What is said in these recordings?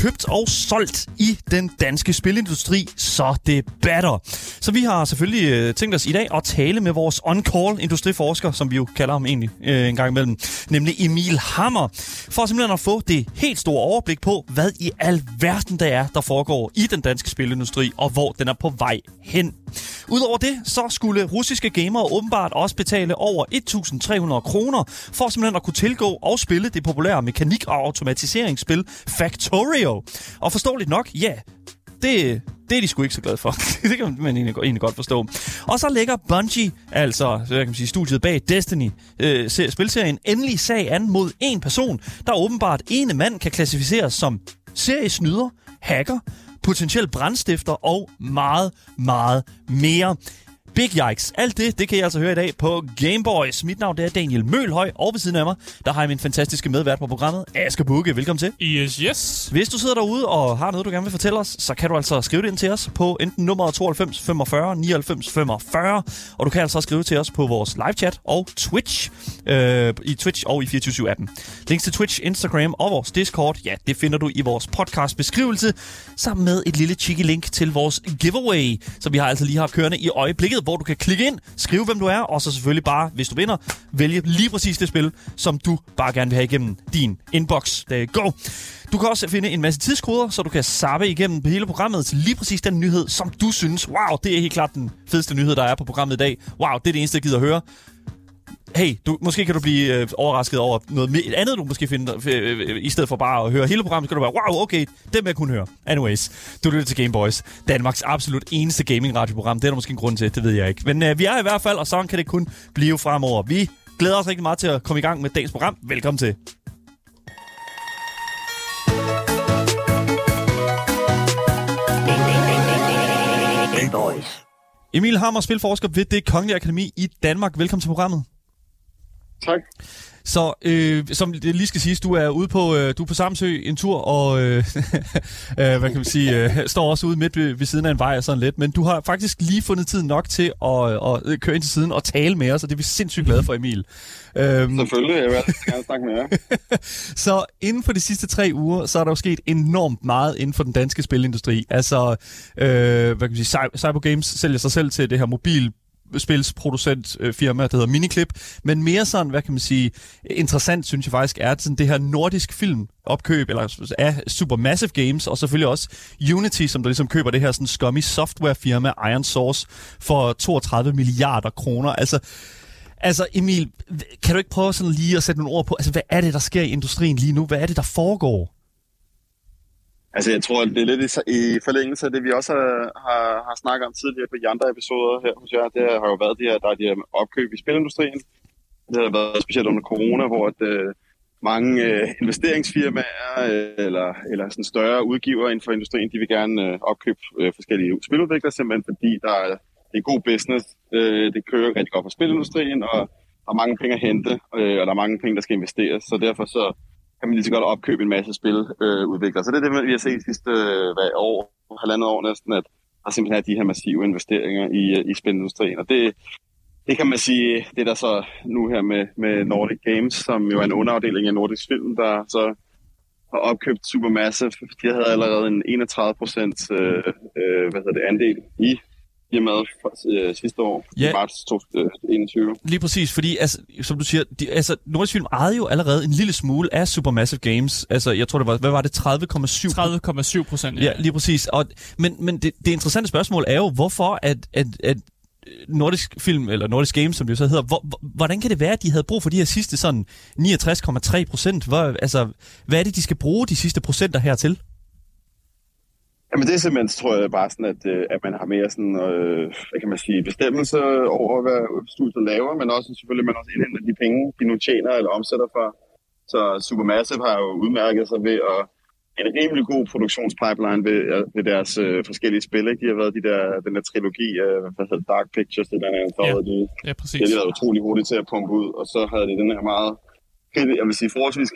købt og solgt i den danske spilindustri, så det batter. Så vi har selvfølgelig øh, tænkt os i dag at tale med vores on-call industriforsker, som vi jo kalder ham egentlig øh, en gang imellem, nemlig Emil Hammer, for simpelthen at få det helt store overblik på, hvad i alverden der er, der foregår i den danske spilindustri, og hvor den er på vej hen. Udover det, så skulle russiske gamere åbenbart også betale over 1.300 kroner for simpelthen at kunne tilgå og spille det populære mekanik- og automatiseringsspil Factorio. Og forståeligt nok, ja, det, det er de sgu ikke så glade for. det kan man egentlig, egentlig godt forstå. Og så lægger Bungie, altså så jeg kan sige, studiet bag Destiny, øh, spilserien, endelig sag an mod en person, der åbenbart ene mand kan klassificeres som seriesnyder, hacker, potentiel brandstifter og meget, meget mere. Big Yikes. Alt det, det kan jeg altså høre i dag på Gameboys. Mit navn det er Daniel Mølhøj, og ved siden af mig, der har jeg min fantastiske medvært på programmet, Asger Bukke. Velkommen til. Yes, yes. Hvis du sidder derude og har noget, du gerne vil fortælle os, så kan du altså skrive det ind til os på enten nummeret 92 45 99 45, og du kan altså skrive til os på vores live chat og Twitch, øh, i Twitch og i 24 appen Links til Twitch, Instagram og vores Discord, ja, det finder du i vores podcast beskrivelse, sammen med et lille cheeky link til vores giveaway, som vi har altså lige har kørende i øjeblikket hvor du kan klikke ind, skrive hvem du er, og så selvfølgelig bare, hvis du vinder, vælge lige præcis det spil, som du bare gerne vil have igennem din inbox. Der go! Du kan også finde en masse tidskoder, så du kan sappe igennem hele programmet til lige præcis den nyhed, som du synes, wow, det er helt klart den fedeste nyhed, der er på programmet i dag. Wow, det er det eneste, jeg gider at høre hey, du, måske kan du blive øh, overrasket over noget et andet, du måske finder, øh, øh, i stedet for bare at høre hele programmet, så kan du være, wow, okay, det vil jeg kunne høre. Anyways, du lytter til Game Boys, Danmarks absolut eneste gaming-radioprogram. Det er der måske en grund til, det ved jeg ikke. Men øh, vi er i hvert fald, og sådan kan det kun blive fremover. Vi glæder os rigtig meget til at komme i gang med dagens program. Velkommen til. Emil Hammer, spilforsker ved det Kongelige Akademi i Danmark. Velkommen til programmet. Tak. Så øh, som det lige skal siges, du er ude på øh, du er på Samsø en tur og øh, øh, hvad kan man sige, øh, står også ude midt ved, ved siden af en vej og sådan lidt, men du har faktisk lige fundet tid nok til at, at, at køre ind til siden og tale med os, og det er vi sindssygt glade for, Emil. Øhm, Selvfølgelig, jeg vil gerne snakke med jer. så inden for de sidste tre uger, så er der jo sket enormt meget inden for den danske spilindustri. Altså, øh, hvad kan man sige, Cyber Games sælger sig selv til det her mobil spilsproducentfirma, der hedder Miniclip, men mere sådan, hvad kan man sige, interessant synes jeg faktisk er sådan det her nordisk film opkøb eller af Supermassive Games, og selvfølgelig også Unity, som der ligesom køber det her sådan scummy software firma Iron Source for 32 milliarder kroner. Altså, altså Emil, kan du ikke prøve sådan lige at sætte nogle ord på, altså hvad er det, der sker i industrien lige nu? Hvad er det, der foregår? Altså, jeg tror, det er lidt i, i forlængelse af det, vi også har, har, har snakket om tidligere på de andre episoder her hos jer. Det har jo været de her, der er de her opkøb i spilindustrien. Det har været specielt under corona, hvor at, øh, mange øh, investeringsfirmaer øh, eller, eller sådan større udgiver inden for industrien, de vil gerne øh, opkøbe øh, forskellige spiludviklere, simpelthen fordi der er, det er god business. Øh, det kører rigtig godt for spilindustrien, og der er mange penge at hente, øh, og der er mange penge, der skal investeres. Så derfor så kan man lige så godt opkøbe en masse spiludviklere. Øh, så det er det, vi har set sidste øh, hvad, år, halvandet år næsten, at der simpelthen er de her massive investeringer i, øh, i spilindustrien. Og det, det kan man sige, det der så nu her med, med Nordic Games, som jo er en underafdeling af Nordisk Film, der så har opkøbt Supermassive. De havde allerede en 31 procent øh, øh, hvad hedder det, andel i firmaet øh, sidste år, ja. i marts 2021. Lige præcis, fordi altså, som du siger, de, altså, Nordisk Film ejede jo allerede en lille smule af Supermassive Games. Altså, jeg tror, det var, hvad var det, 30,7? 30,7 procent, ja. ja. lige præcis. Og, men men det, det interessante spørgsmål er jo, hvorfor at, at, at Nordisk Film, eller Nordisk Games, som det så hedder, hvor, hvordan kan det være, at de havde brug for de her sidste sådan 69,3 procent? Altså, hvad er det, de skal bruge de sidste procenter her til? Jamen det er simpelthen, tror jeg, bare sådan, at, øh, at man har mere sådan, øh, hvad kan man sige, bestemmelse over, hvad studiet laver, men også selvfølgelig, man også indhenter de penge, de nu tjener eller omsætter for. Så Supermassive har jo udmærket sig ved at en rimelig god produktionspipeline ved, ved deres øh, forskellige spil. Ikke? De har været de der, den der trilogi af hvad hedder Dark Pictures, det der er ja. de, ja, præcis. Det har de været utrolig hurtigt til at pumpe ud, og så havde de den her meget jeg vil sige forholdsvis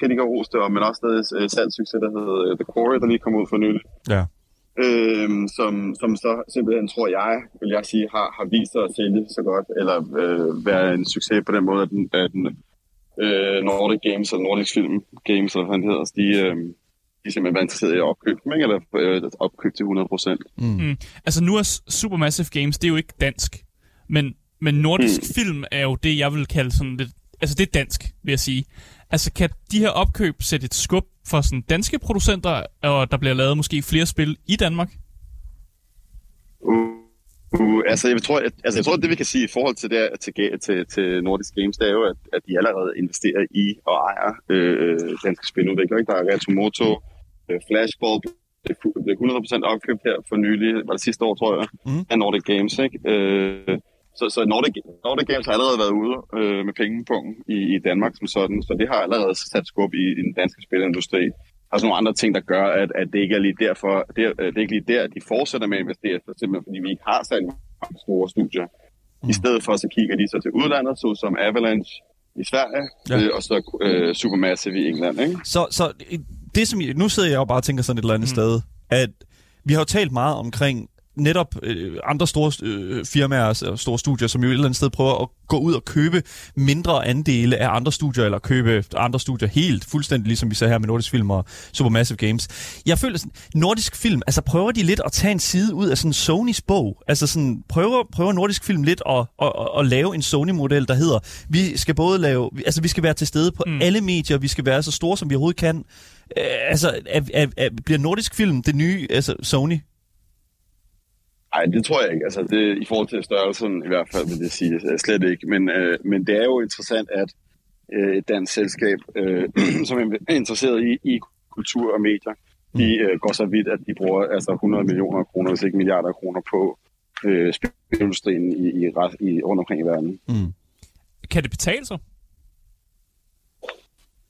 kritikerroste, men også stadig uh, salgssucces, der hedder uh, The Quarry, der lige kom ud for nylig. Ja. øh, som, som så simpelthen, tror jeg, vil jeg sige, har, har vist sig at sælge så godt, eller øh, være en succes på den måde, at den, at den øh, Nordic Games, eller Nordic Film Games, eller hvad det hedder, de, øh, de simpelthen været interesseret i at opkøbe dem, ikke? eller øh, opkøbe til 100 procent. Mm. Altså nu er Supermassive Games, det er jo ikke dansk, men, men nordisk mm. film er jo det, jeg vil kalde sådan lidt... Altså det er dansk, vil jeg sige. Altså kan de her opkøb sætte et skub for sådan danske producenter, og der bliver lavet måske flere spil i Danmark? Uh, uh, altså, jeg tror, at, altså, jeg tror, at det vi kan sige i forhold til, det, til, til, til Nordisk Games, det er jo, at, at de allerede investerer i og ejer øh, danske spiludviklere. Ikke? Der er Retromoto, øh, Flashball, det er 100% opkøbt her for nylig, var det sidste år, tror jeg, mm. af Nordic Games. Ikke? Øh, så, så Nordic, Nordic Games har allerede været ude øh, med pengepunkten i, i Danmark som sådan, så det har allerede sat skub i, i den danske spilindustri. Der er sådan nogle andre ting, der gør, at, at det ikke er lige derfor, det, er, det er ikke lige der, at de fortsætter med at investere, for simpelthen fordi vi ikke har særlig mange store studier. Mm. I stedet for, så kigger de så til udlandet, så som Avalanche i Sverige, ja. øh, og så øh, Supermassive i England. Ikke? Så, så det, som jeg, nu sidder jeg jo bare og tænker sådan et eller andet mm. sted, at vi har jo talt meget omkring netop øh, andre store øh, firmaer og store studier, som jo et eller andet sted prøver at gå ud og købe mindre andele af andre studier, eller købe andre studier helt, fuldstændig ligesom vi ser her med Nordisk Film og Supermassive Games. Jeg føler sådan, Nordisk Film, altså prøver de lidt at tage en side ud af sådan Sonys bog? Altså sådan, prøver, prøver Nordisk Film lidt at, at, at, at lave en Sony-model, der hedder, vi skal både lave, altså vi skal være til stede på mm. alle medier, vi skal være så store, som vi overhovedet kan. Øh, altså, er, er, er, bliver Nordisk Film det nye altså Sony? Nej, det tror jeg ikke. Altså, det, I forhold til størrelsen i hvert fald, vil jeg sige slet ikke. Men, øh, men det er jo interessant, at øh, et dansk selskab, øh, som er interesseret i, i kultur og medier, de øh, går så vidt, at de bruger altså 100 millioner kroner, hvis ikke milliarder kroner på øh, spilindustrien i, i, i, rundt omkring i verden. Mm. Kan det betale sig?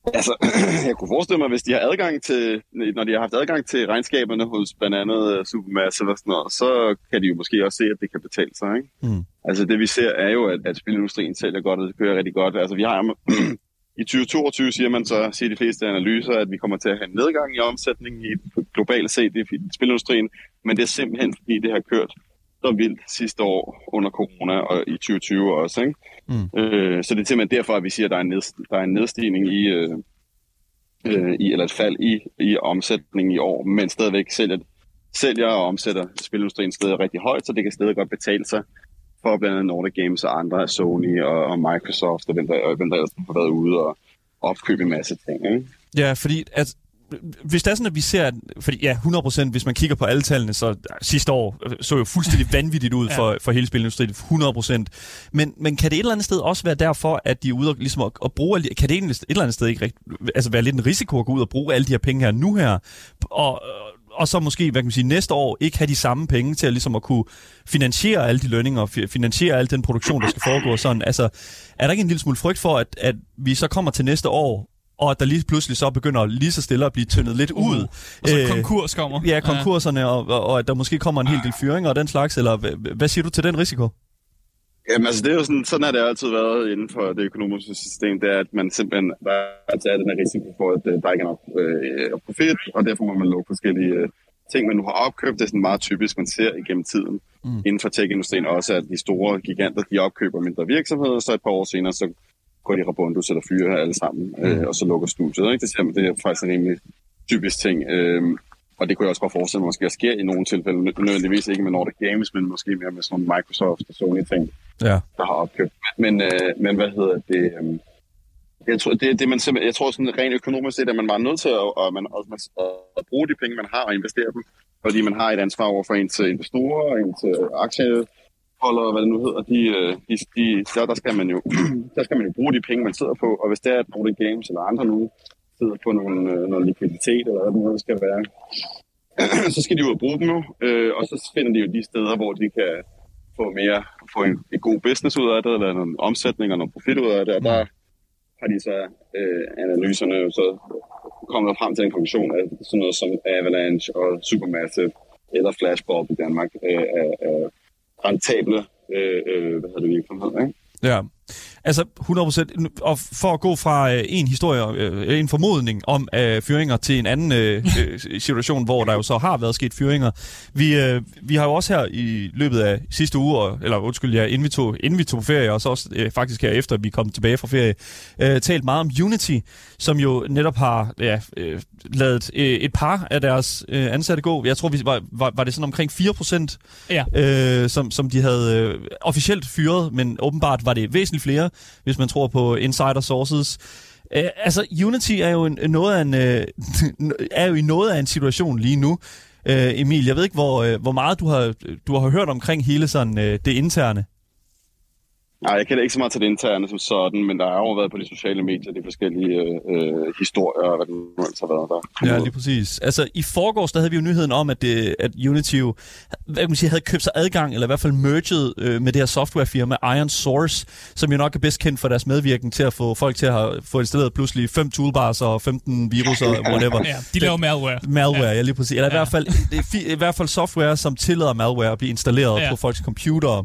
Altså, jeg kunne forestille mig, hvis de har adgang til, når de har haft adgang til regnskaberne hos blandt andet øh, Supermassive og sådan noget, så kan de jo måske også se, at det kan betale sig, ikke? Mm. Altså, det vi ser er jo, at, at spilindustrien sælger godt, og det kører rigtig godt. Altså, vi har i 2022 siger man så, siger de fleste analyser, at vi kommer til at have en nedgang i omsætningen i globalt set i spilindustrien, men det er simpelthen fordi, det har kørt så vildt sidste år under corona og i 2020 også. Ikke? Mm. Øh, så det er simpelthen derfor, at vi siger, at der er en, ned, der er en nedstigning i, øh, øh, i, eller et fald i, i omsætningen i år, men stadigvæk sælger, sælger og omsætter spilindustrien stadig rigtig højt, så det kan stadig godt betale sig for blandt andet Nordic Games og andre, Sony og, og Microsoft og hvem der, og hvem der har været ude og opkøbe en masse ting. Ikke? Ja, fordi at hvis det er sådan, at vi ser, fordi ja, 100%, hvis man kigger på alle tallene, så sidste år så jo fuldstændig vanvittigt ud for, ja. for hele spilindustrien, 100%. Men, men kan det et eller andet sted også være derfor, at de er ude og, ligesom at, at bruge, kan det et eller andet sted ikke rigt, altså være lidt en risiko at gå ud og bruge alle de her penge her nu her, og, og så måske, hvad kan man sige, næste år ikke have de samme penge til at, ligesom at kunne finansiere alle de lønninger, finansiere al den produktion, der skal foregå sådan. Altså, er der ikke en lille smule frygt for, at, at vi så kommer til næste år og at der lige pludselig så begynder lige så stille at blive tyndet lidt ud. Uh, og så øh, konkurs kommer. Ja, konkurserne, ja. Og, og, og at der måske kommer en hel del fyringer og den slags, eller hvad, hvad siger du til den risiko? Jamen altså, det er jo sådan, sådan har det altid været inden for det økonomiske system, det er, at man simpelthen der er den her risiko for, at øh, der ikke er nok øh, profit, og derfor må man lukke forskellige øh, ting, man nu har opkøbt. Det er sådan meget typisk, man ser igennem tiden mm. inden for tech-industrien også, at de store giganter, de opkøber mindre virksomheder, så et par år senere, så går de rabundus eller fyre alle sammen, øh, mm. og så lukker studiet. Ikke? Det, ser man, det er faktisk en rimelig typisk ting. Øh, og det kunne jeg også godt forestille mig, måske sker i nogle tilfælde, nødvendigvis ikke med Nordic Games, men måske mere med sådan nogle Microsoft og Sony-ting, ja. der har opkøbt. Men, øh, men hvad hedder det? Øh, jeg tror, det, det man simpelthen, jeg tror sådan rent økonomisk set, at man var nødt til at, at, man, at, at, bruge de penge, man har, og investere dem, fordi man har et ansvar over for ens investorer, ens aktie, holder, hvad det nu hedder, de, øh, de, de, der, der, skal man jo, der skal man jo bruge de penge, man sidder på, og hvis det er, at Nordic Games eller andre nu sidder på nogle, øh, noget likviditet, eller hvad det skal være, så skal de jo bruge dem jo, øh, og så finder de jo de steder, hvor de kan få mere, få en, en god business ud af det, eller en omsætning og noget profit ud af det, og der har de så øh, analyserne så kommet frem til en konklusion af sådan noget som Avalanche og Supermassive eller Flashbulb i Danmark øh, øh, rentable øh, øh, hvad hedder det, virksomhed. Ikke? Ja. Altså 100%. Og for at gå fra øh, en historie, øh, en formodning om øh, fyringer til en anden øh, øh, situation, hvor der jo så har været sket fyringer. Vi, øh, vi har jo også her i løbet af sidste uge, eller undskyld, ja, inden vi tog, inden vi tog på ferie, og så også øh, faktisk her efter vi kom tilbage fra ferie, øh, talt meget om Unity, som jo netop har ja, øh, lavet øh, et par af deres øh, ansatte gå. Jeg tror, vi var, var, var det sådan omkring 4%, Ja. øh, som, som de havde øh, officielt fyret, men åbenbart var det væsentligt flere, hvis man tror på insider sources. Øh, altså, Unity er jo en, noget af en, øh, er jo i noget af en situation lige nu. Øh, Emil, jeg ved ikke, hvor, øh, hvor meget du har, du har hørt omkring hele sådan, øh, det interne. Nej, jeg kender ikke så meget til det interne som sådan, men der har jo været på de sociale medier, de forskellige øh, historier, og hvad det nu ellers har været der. Ja, lige præcis. Altså, i forgårs, der havde vi jo nyheden om, at, det, at Unity jo, hvad kan man sige, havde købt sig adgang, eller i hvert fald merged øh, med det her softwarefirma Iron Source, som jo nok er bedst kendt for deres medvirken til at få folk til at have, få installeret pludselig fem toolbars og 15 virus og whatever. Ja, de laver malware. Malware, ja, ja lige præcis. Eller i, Ja. hvert fald, det er i hvert fald software, som tillader malware at blive installeret Ja. ja. på folks computere.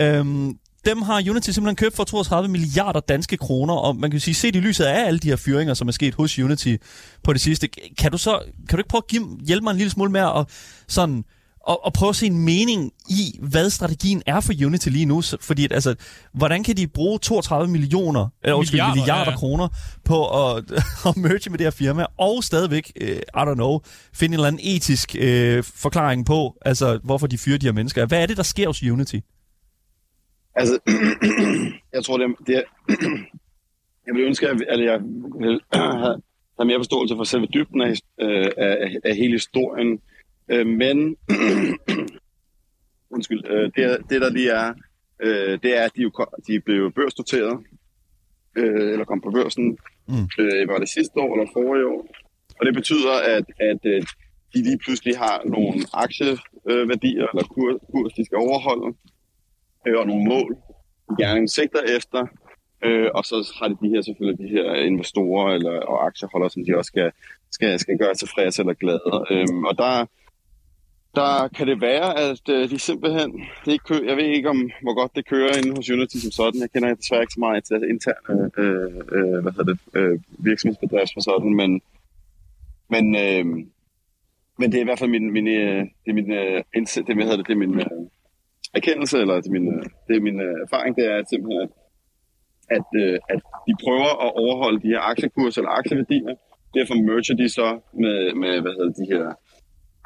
Øhm, dem har Unity simpelthen købt for 32 milliarder danske kroner, og man kan sige, set i lyset af alle de her fyringer, som er sket hos Unity på det sidste, kan du så kan du ikke prøve at give, hjælpe mig en lille smule med at, sådan, og, og prøve at se en mening i, hvad strategien er for Unity lige nu. Fordi, altså, hvordan kan de bruge 32 millioner, eller undskyld, Milliarder, milliarder, milliarder ja. kroner på at, at merge med det her firma, og stadigvæk, øh, I don't know, finde en eller anden etisk øh, forklaring på, altså, hvorfor de fyrer de her mennesker. Hvad er det, der sker hos Unity? Altså, jeg tror, det er... Det jeg vil ønske, at jeg vil have mere forståelse for selve dybden af, øh, af, af hele historien. Øh, men, undskyld, øh, det, det der lige er, øh, det er, at de, jo, de blev børsnoteret, øh, eller kom på børsen, Mm. øh, var det sidste år eller forrige år. Og det betyder, at, at øh, de lige pludselig har nogle aktieværdier eller kurs, kurs, de skal overholde, øh, og nogle mål, de gerne sigter efter. Øh, og så har de de her selvfølgelig de her investorer eller, og aktieholdere, som de også skal, skal, skal gøre tilfredse eller glade. Øhm, og der, der kan det være, at øh, de simpelthen... Det ikke kører, jeg ved ikke, om hvor godt det kører inde hos Unity som sådan. Jeg kender desværre ikke så meget til interne øh, øh, hvad hedder det, øh, virksomhedsbedrift som sådan, men, men, øh, men det er i hvert fald min, min, øh, det er min, øh, indsigt, det, hvad hedder det, det er min øh, erkendelse, eller det er min, det er min øh, erfaring, det er at simpelthen, at, at, øh, at de prøver at overholde de her aktiekurser eller aktieværdier. Derfor merger de så med, med hvad hedder de her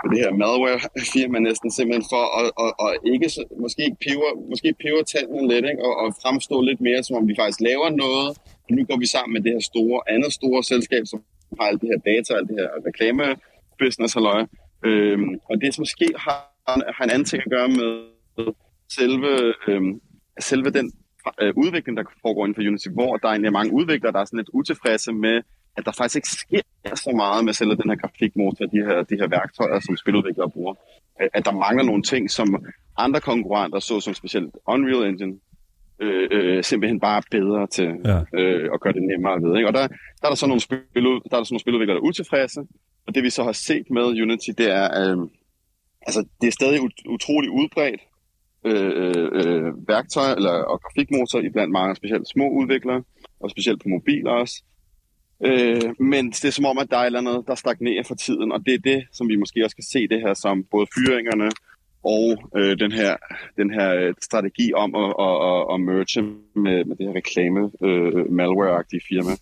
med det her malware-firma næsten simpelthen for at, at, at ikke så, måske piver, måske piver tallene lidt, ikke? Og, og fremstå lidt mere, som om vi faktisk laver noget. Og nu går vi sammen med det her store, andet store selskab, som har alt det her data, alt det her reklame-business, halløj. Øhm, og det som måske har, har en anden ting at gøre med selve, øhm, selve den øh, udvikling, der foregår inden for Unity, hvor der egentlig er mange udviklere, der er sådan lidt utilfredse med, at der faktisk ikke sker så meget med selve den her grafikmotor, de her, de her værktøjer, som spiludviklere bruger. At, der mangler nogle ting, som andre konkurrenter, såsom specielt Unreal Engine, øh, øh, simpelthen bare bedre til Ja. øh, at gøre det nemmere vide. Ikke? Og der, der, er der så nogle, spilud, der er der så nogle spiludviklere, der er utilfredse, og det vi så har set med Unity, det er, øh, altså det er stadig ut- utrolig udbredt, øh, øh, værktøj eller, og grafikmotor i blandt mange specielt små udviklere, og specielt på mobiler også. Øh, men det er som om, at der er eller andet, der stagnerer for tiden, og det er det, som vi måske også kan se det her som både fyringerne og øh, den her, den her øh, strategi om at, at, at, at merge med, med det her reklame øh, malware-agtige firma.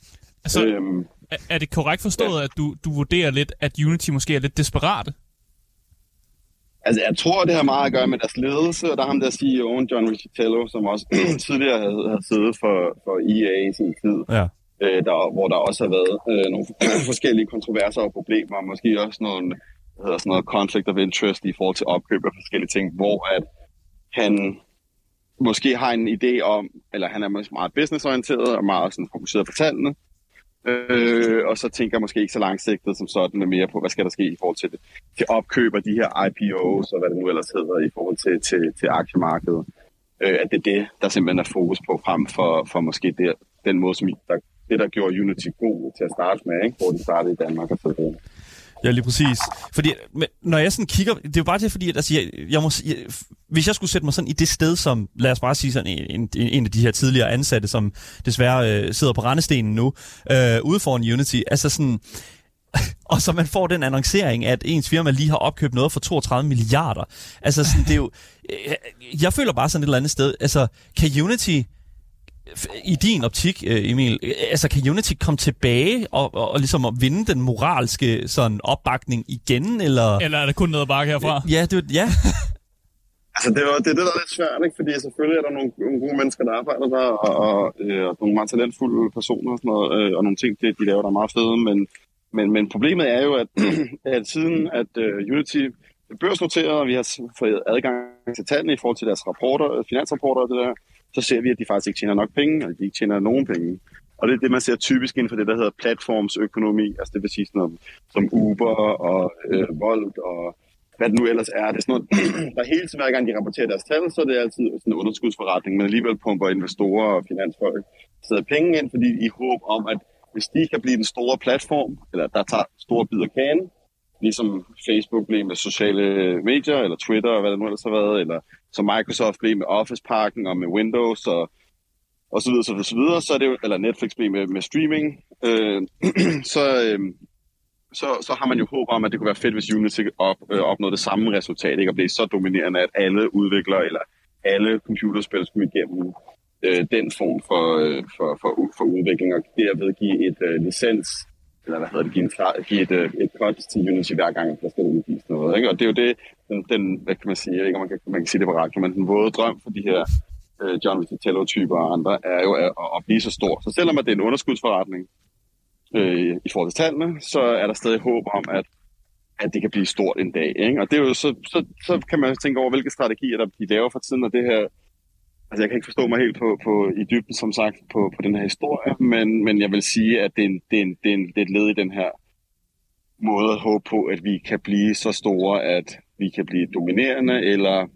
Altså, Øhm, er, det korrekt forstået, at du, du vurderer lidt, at Unity måske er lidt desperate? Altså, jeg tror, det har meget at gøre med deres ledelse, og der er ham der CEO'en, John Riccitello, som også tidligere havde, havde siddet for, for EA i sin tid, Ja. øh, der, hvor der også har været øh, nogle forskellige kontroverser og problemer, og måske også nogle, hedder sådan noget conflict of interest i forhold til opkøb af forskellige ting, hvor at han måske har en idé om, eller han er meget businessorienteret og meget sådan fokuseret på tallene, øh, og så tænker jeg måske ikke så langsigtet som sådan, men mere på, hvad skal der ske i forhold til, det, til opkøb af de her IPOs, og hvad det nu ellers hedder, i forhold til, til, til aktiemarkedet. Øh, at det er det, der simpelthen er fokus på, frem for, for måske det, den måde, som der, det, der gjorde Unity god til at starte med, ikke? hvor de startede i Danmark og så videre. Ja, lige præcis. Fordi men, når jeg sådan kigger, det er jo bare det, fordi at, altså, jeg, jeg må, jeg, hvis jeg skulle sætte mig sådan i det sted, som lad os bare sige sådan en, en, en af de her tidligere ansatte, som desværre øh, sidder på rendestenen nu, øh, ude foran Unity, altså sådan, og så man får den annoncering, at ens firma lige har opkøbt noget for 32 milliarder. Altså sådan, det er jo, jeg, jeg føler bare sådan et eller andet sted, altså kan Unity i din optik, øh, Emil, øh, altså kan Unity komme tilbage og, og, og ligesom at vinde den moralske sådan opbakning igen, eller? Eller er det kun noget bakke herfra? Ja, det, ja. Altså, det, var, det er det, der er lidt svært, ikke? fordi selvfølgelig er der nogle, nogle gode mennesker, der arbejder der, og, og, øh, og nogle meget talentfulde personer og sådan noget, øh, og nogle ting, de, de laver, der er meget fede, men, men, men problemet er jo, at, at siden at uh, Unity børsnoteret, og vi har fået adgang til tallene i forhold til deres rapporter, øh, finansrapporter og det der, så ser vi, at de faktisk ikke tjener nok penge, eller de ikke tjener nogen penge. Og det er det, man ser typisk inden for det, der hedder platformsøkonomi, altså det vil sige sådan noget som Uber og øh, Volt og hvad det nu ellers er. Det er sådan noget, der hele tiden, hver gang de rapporterer deres tal, så er det altid sådan en underskudsforretning, men alligevel pumper investorer og finansfolk sidder penge ind, fordi i håb om, at hvis de kan blive den store platform, eller der tager store af kagen, ligesom Facebook blev med sociale medier, eller Twitter, og hvad det nu ellers har været, eller som Microsoft blev med Office-pakken og med Windows, og, og så videre, så videre, så videre, så er det jo, eller Netflix blev med, med streaming, øh, så, øh, så, så har man jo håb om, at det kunne være fedt, hvis Unity op, øh, opnåede det samme resultat, ikke? og blev så dominerende, at alle udviklere, eller alle computerspil skulle igennem øh, den form for, øh, for, for, for udvikling, og derved give et øh, licens, eller hvad hedder det, give, en, give et, øh, et cut til Unity hver gang, der skal udgives noget. Ikke? Og det er jo det, den, den, hvad kan man sige, ikke om man kan, man kan sige det på radio, men den våde drøm for de her øh, John Vitello-typer og andre, er jo at, at blive så stor. Så selvom at det er en underskudsforretning øh, i forhold til tallene, så er der stadig håb om, at at det kan blive stort en dag. Ikke? Og det er jo så, så, så kan man tænke over, hvilke strategier der de laver for tiden, og det her Altså, jeg kan ikke forstå mig helt på, på, i dybden, som sagt, på, på den her historie, men, men jeg vil sige, at det er, en, det, er en, det, er en, det er et led i den her måde at håbe på, at vi kan blive så store, at vi kan blive dominerende, eller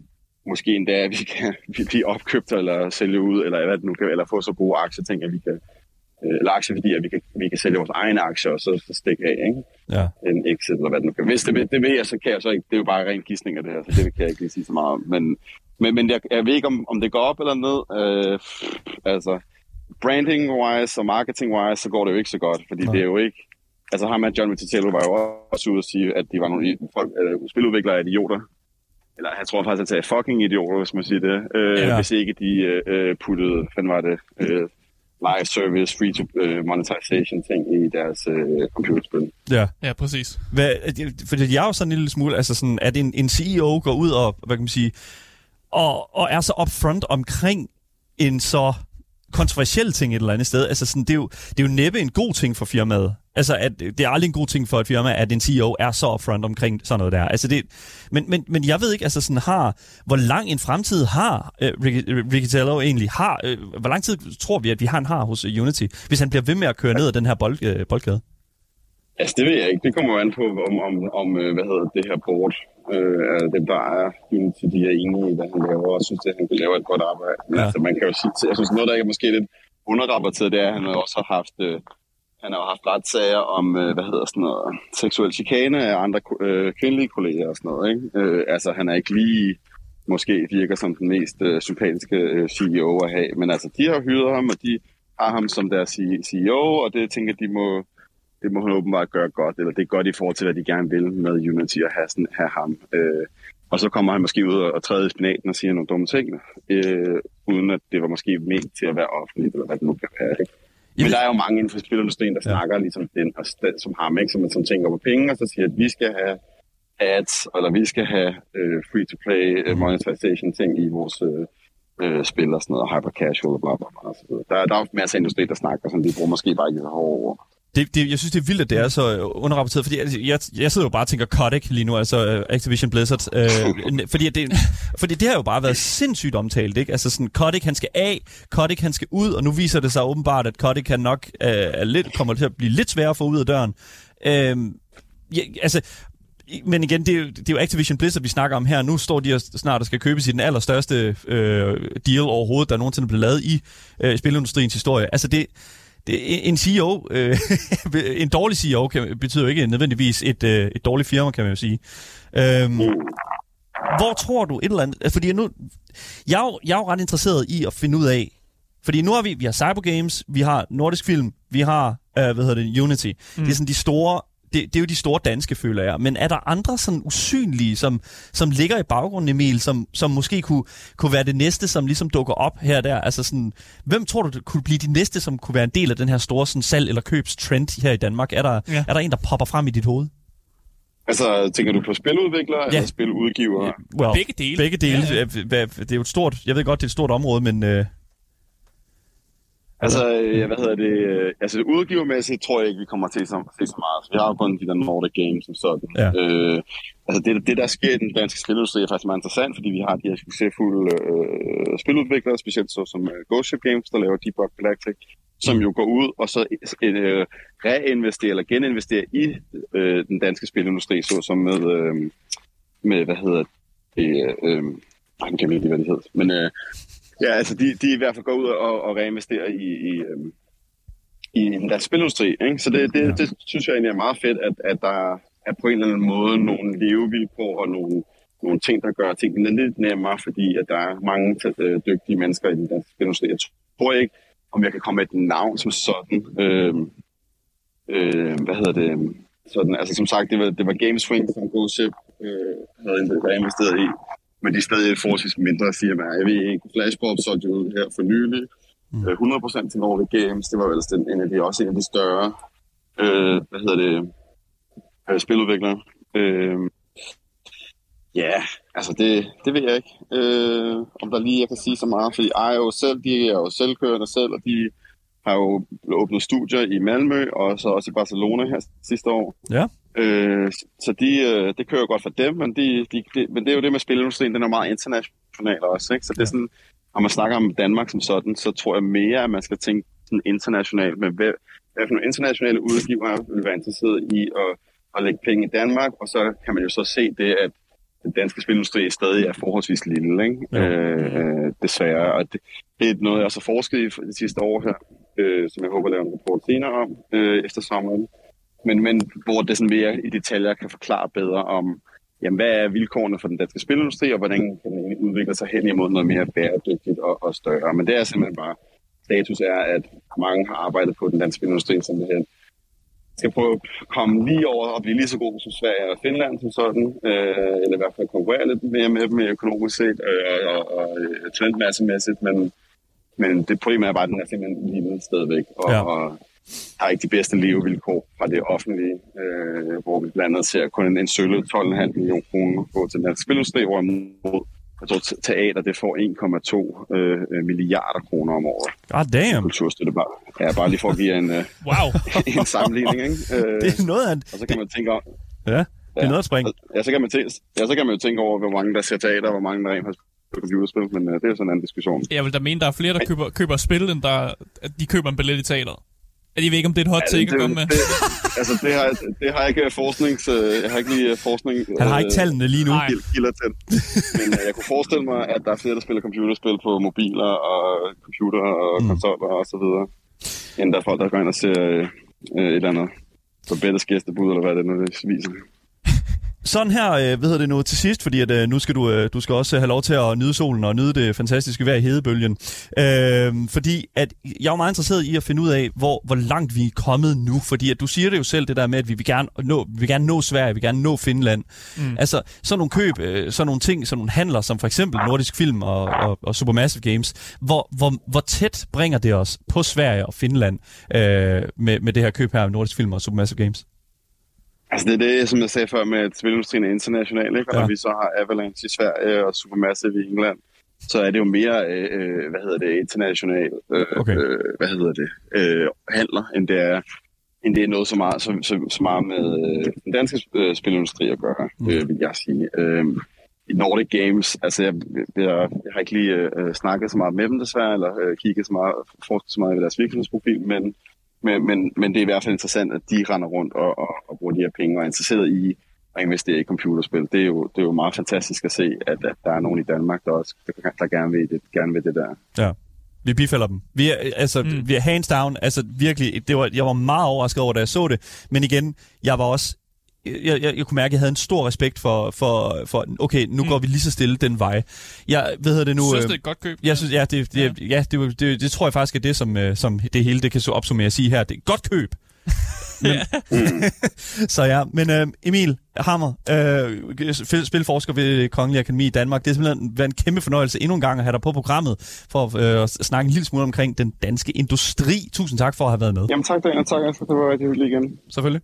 måske endda, at vi kan blive opkøbt eller sælge ud, eller hvad det nu kan, eller få så gode aktieting, at vi kan, øh, eller aktieværdi, at vi kan, vi kan sælge vores egne aktier, og så, så stikke af, ikke? Ja. En exit, eller hvad det nu kan. Hvis det, det ved jeg, så kan jeg så ikke, det er jo bare ren gissning af det her, så det kan jeg ikke lige sige så meget om. Men, men, men jeg, jeg ved ikke, om, om det går op eller ned. Øh, altså, branding-wise og marketing-wise, så går det jo ikke så godt, fordi ja. det er jo ikke... Altså ham med John Vitello var jo også ude at sige, at de var nogle folk, øh, spiludviklere af idioter. Eller jeg tror faktisk, at han sagde fucking idioter, hvis man siger det. Øh, ja. Hvis ikke de øh, puttede, hvad var det, øh, live service, free to uh, monetization ting i deres uh, computerspil. Ja. Ja, præcis. Hvad, for jeg er jo sådan en lille smule, altså sådan, at en, en CEO går ud og, hvad kan man sige, og, og er så upfront omkring en så kontroversiel ting et eller andet sted. Altså sådan, det, er jo, det er jo næppe en god ting for firmaet. Altså, at, det er aldrig en god ting for et firma, at en CEO er så upfront omkring sådan noget der. Altså det, men, men, men jeg ved ikke, altså sådan har, hvor lang en fremtid har uh, Ricky, Ricky egentlig? Har, uh, hvor lang tid tror vi, at vi har, han har hos øh, Unity, hvis han bliver ved med at køre ned ad den her bold, uh, boldgade? Altså, det ved jeg ikke. Det kommer jo an på, om, om, om hvad hedder det her board, øh, dem, der er Unity, de er enige i, hvad han laver, og synes, at han kan lave et godt arbejde. Men ja. altså, man kan jo sige, jeg synes, noget, der er måske lidt underrapporteret, det er, at han også har haft, øh, han har haft retssager om, øh, hvad hedder sådan noget, seksuel chikane af andre øh, kvindelige kolleger og sådan noget. Ikke? Øh, altså, han er ikke lige måske virker som den mest øh, sympatiske øh, CEO at have, men altså, de har hyret ham, og de har ham som deres CEO, og det tænker de må, det må han åbenbart gøre godt, eller det er godt i forhold til, hvad de gerne vil med Unity og have, sådan, have ham. Øh, og så kommer han måske ud og træder i spinaten og siger nogle dumme ting, øh, uden at det var måske ment til at være offentligt, eller hvad det nu kan være. Ikke? Men der er jo mange inden for spilindustrien, der ja. snakker ligesom den, og som ham, ikke? som, som tænker på penge, og så siger, at vi skal have ads, eller vi skal have øh, free-to-play uh, monetization ting i vores øh, øh, spil og sådan noget, hyper casual og bla bla bla. Så der, der er masser af industri, der snakker, som de bruger måske bare ikke så hårde ord. Det, det, jeg synes, det er vildt, at det er så underrapporteret, fordi jeg, jeg, jeg sidder jo bare og tænker Kotick lige nu, altså uh, Activision Blizzard, øh, fordi, det, fordi det har jo bare været sindssygt omtalt, ikke? Altså sådan, Kotick han skal af, Kotick han skal ud, og nu viser det sig åbenbart, at Kotick kan nok uh, er lidt, kommer til at blive lidt sværere at få ud af døren. Uh, ja, altså, men igen, det er, jo, det er jo Activision Blizzard, vi snakker om her. Nu står de snart og skal købes i den allerstørste øh, deal overhovedet, der nogensinde blevet lavet i øh, spilindustriens historie. Altså det, det, en CEO, øh, en dårlig CEO kan, betyder jo ikke nødvendigvis et, øh, et dårligt firma, kan man jo sige. Øhm, hvor tror du et eller andet... Fordi nu, jeg, er jo, jeg er jo ret interesseret i at finde ud af... Fordi nu har vi, vi har Cyber Games, vi har Nordisk Film, vi har, øh, hvad hedder det, Unity. Mm. Det er sådan de store det, det er jo de store danske, føler jeg. Men er der andre sådan usynlige, som, som ligger i baggrunden, Emil, som, som måske kunne, kunne være det næste, som ligesom dukker op her og der? Altså sådan, hvem tror du, kunne blive de næste, som kunne være en del af den her store sådan, salg- eller købstrend her i Danmark? Er der, ja. er der en, der popper frem i dit hoved? Altså, tænker du på spiludviklere ja. eller spiludgivere? Well, begge dele. Begge dele. Ja, ja. Det er jo et stort, jeg ved godt, det er et stort område, men... Øh, Altså, ja, hvad hedder det? Øh, altså, udgivermæssigt tror jeg ikke, vi kommer til så, se så meget. Vi har jo kun de der Nordic Games som sådan. Ja. Øh, altså, det, det, der sker i den danske spilindustri er faktisk meget interessant, fordi vi har de her succesfulde øh, spiludviklere, specielt så som uh, Ghost Ship Games, der laver Debug Galactic, som jo går ud og så øh, reinvesterer eller geninvesterer i øh, den danske spilindustri, så som med, øh, med hvad hedder det, øh, jeg kan ikke hvad det hedder, men øh, Ja, altså de, de i hvert fald går ud og, og reinvesterer i, i, øhm, i den danske spilindustri. Ikke? Så det, det, det synes jeg egentlig er meget fedt, at, at der er på en eller anden måde nogle levevilkår og nogle, nogle ting, der gør tingene lidt nemmere, fordi at der er mange øh, dygtige mennesker i den danske spilindustri. Jeg tror ikke, om jeg kan komme med et navn som sådan. Øh, øh, hvad hedder det? Sådan, altså som sagt, det var, det var GameSwing, som GoShip øh, havde investeret i men de er stadig et forholdsvis mindre firma. Jeg ved ikke, Flashpop solgte jo her for nylig. Mm. 100% øh, til Nordic Games, det var vel en af de, også en af de større øh, hvad hedder det, øh, spiludviklere. Øh, ja, altså det, det ved jeg ikke, øh, om der lige jeg kan sige så meget, fordi jeg jo selv, de er jo selvkørende selv, og de har jo åbnet studier i Malmø, og så også i Barcelona her sidste år. Ja. Øh, så de, øh, det kører godt for dem, men, de, de, de, men det er jo det med spilindustrien, den er meget international også. Ikke? Så det er sådan, når man snakker om Danmark som sådan, så tror jeg mere, at man skal tænke sådan internationalt med, hvad, hvad for nogle internationale udgivere vil være interesseret i at, at lægge penge i Danmark, og så kan man jo så se det, at den danske spilindustri stadig er forholdsvis lille, ikke? Ja. Øh, desværre. Og det, det er noget, jeg også har forsket i de sidste år her, øh, som jeg håber at lave en rapport senere om øh, efter sommeren men, men hvor det sådan mere i detaljer kan forklare bedre om, jamen, hvad er vilkårene for den danske spilindustri, og hvordan kan den udvikle sig hen imod noget mere bæredygtigt og, og større. Men det er simpelthen bare, status er, at mange har arbejdet på den danske spilindustri simpelthen skal prøve at komme lige over og blive lige så god som Sverige og Finland som sådan, øh, eller i hvert fald konkurrere lidt mere med dem økonomisk set øh, og, og, og talentmassemæssigt, men, men det problem er bare, at den er simpelthen lille stadigvæk, og, ja. og har ikke de bedste levevilkår fra det offentlige, øh, hvor vi blandt andet ser kun en, en sølle 12,5 millioner kroner på til den danske spilindustri, hvorimod jeg tror, teater det får 1,2 øh, milliarder kroner om året. God damn. Kulturstøtte bare. Ja, bare lige for at give en, øh, wow. en sammenligning. Ikke? Øh, det er noget af... Og så kan man tænke om... Ja, det er ja, noget at springe. Ja, så kan, man tænke, ja, så kan man jo tænke over, hvor mange der ser teater, og hvor mange der rent har computerspil, men øh, det er jo sådan en anden diskussion. Jeg vil da mene, der er flere, der køber, køber spil, end der, at de køber en billet i teateret. Jeg ved ikke, om det er et hot take ja, at komme med. Det, altså, det har, det har ikke øh, forsknings... Jeg har ikke lige øh, forskning... Han har ikke tallene lige nu. Kilder til. Men jeg kunne forestille mig, at der er flere, der spiller computerspil på mobiler og computer og mm. konsoller og så videre, end der er folk, der går ind og ser uh, et eller andet på Bettes gæstebud, eller hvad det nu det viser. Sådan her, øh, hvad hedder det nu, til sidst, fordi at, øh, nu skal du, øh, du skal også have lov til at nyde solen og nyde det fantastiske vejr i hedebølgen. Øh, fordi at jeg er meget interesseret i at finde ud af, hvor, hvor langt vi er kommet nu. Fordi at du siger det jo selv, det der med, at vi vil gerne nå, vi vil gerne nå Sverige, vi vil gerne nå Finland. Mm. Altså, sådan nogle køb, øh, sådan nogle ting, sådan nogle handler, som for eksempel Nordisk Film og, og, og Supermassive Games. Hvor, hvor, hvor tæt bringer det os på Sverige og Finland øh, med, med det her køb her af Nordisk Film og Supermassive Games? Altså det er det, som jeg sagde før med, at spilindustrien er international, ikke? og ja. når vi så har Avalanche i Sverige og Supermassive i England, så er det jo mere, øh, øh hvad hedder det, international, øh, okay. øh, hvad hedder det, øh, handler, end det er end det er noget så meget, så, så, så meget med øh, den danske øh, spilindustri at gøre, mm. øh, vil jeg sige. Øh, I Nordic Games, altså jeg, jeg, jeg har ikke lige øh, snakket så meget med dem desværre, eller øh, kigget så meget, forsket så meget ved deres virksomhedsprofil, men men, men, men det er i hvert fald interessant, at de render rundt og, og, og bruger de her penge og er interesseret i at investere i computerspil. Det er jo, det er jo meget fantastisk at se, at, at der er nogen i Danmark, der også der, der gerne, vil det, gerne vil det der. Ja. Vi bifalder dem. Vi er, altså, mm. vi er hands down. Altså, virkelig, det var, jeg var meget overrasket over, da jeg så det. Men igen, jeg var også jeg, jeg, jeg kunne mærke, at jeg havde en stor respekt for, for, for okay, nu mm. går vi lige så stille den vej. Jeg ved det nu... Synes, det er et godt køb? Jeg synes, ja, det, det, ja. ja det, det, det, tror jeg faktisk er det, som, øh, som det hele det kan så opsummere at sige her. Det er et godt køb. men, så ja, men øh, Emil Hammer, øh, spilforsker ved Kongelig Akademi i Danmark. Det er simpelthen været en kæmpe fornøjelse endnu en gang at have dig på programmet for øh, at snakke en lille smule omkring den danske industri. Tusind tak for at have været med. Jamen tak, Daniel. Tak, for det var rigtig hyggeligt igen. Selvfølgelig.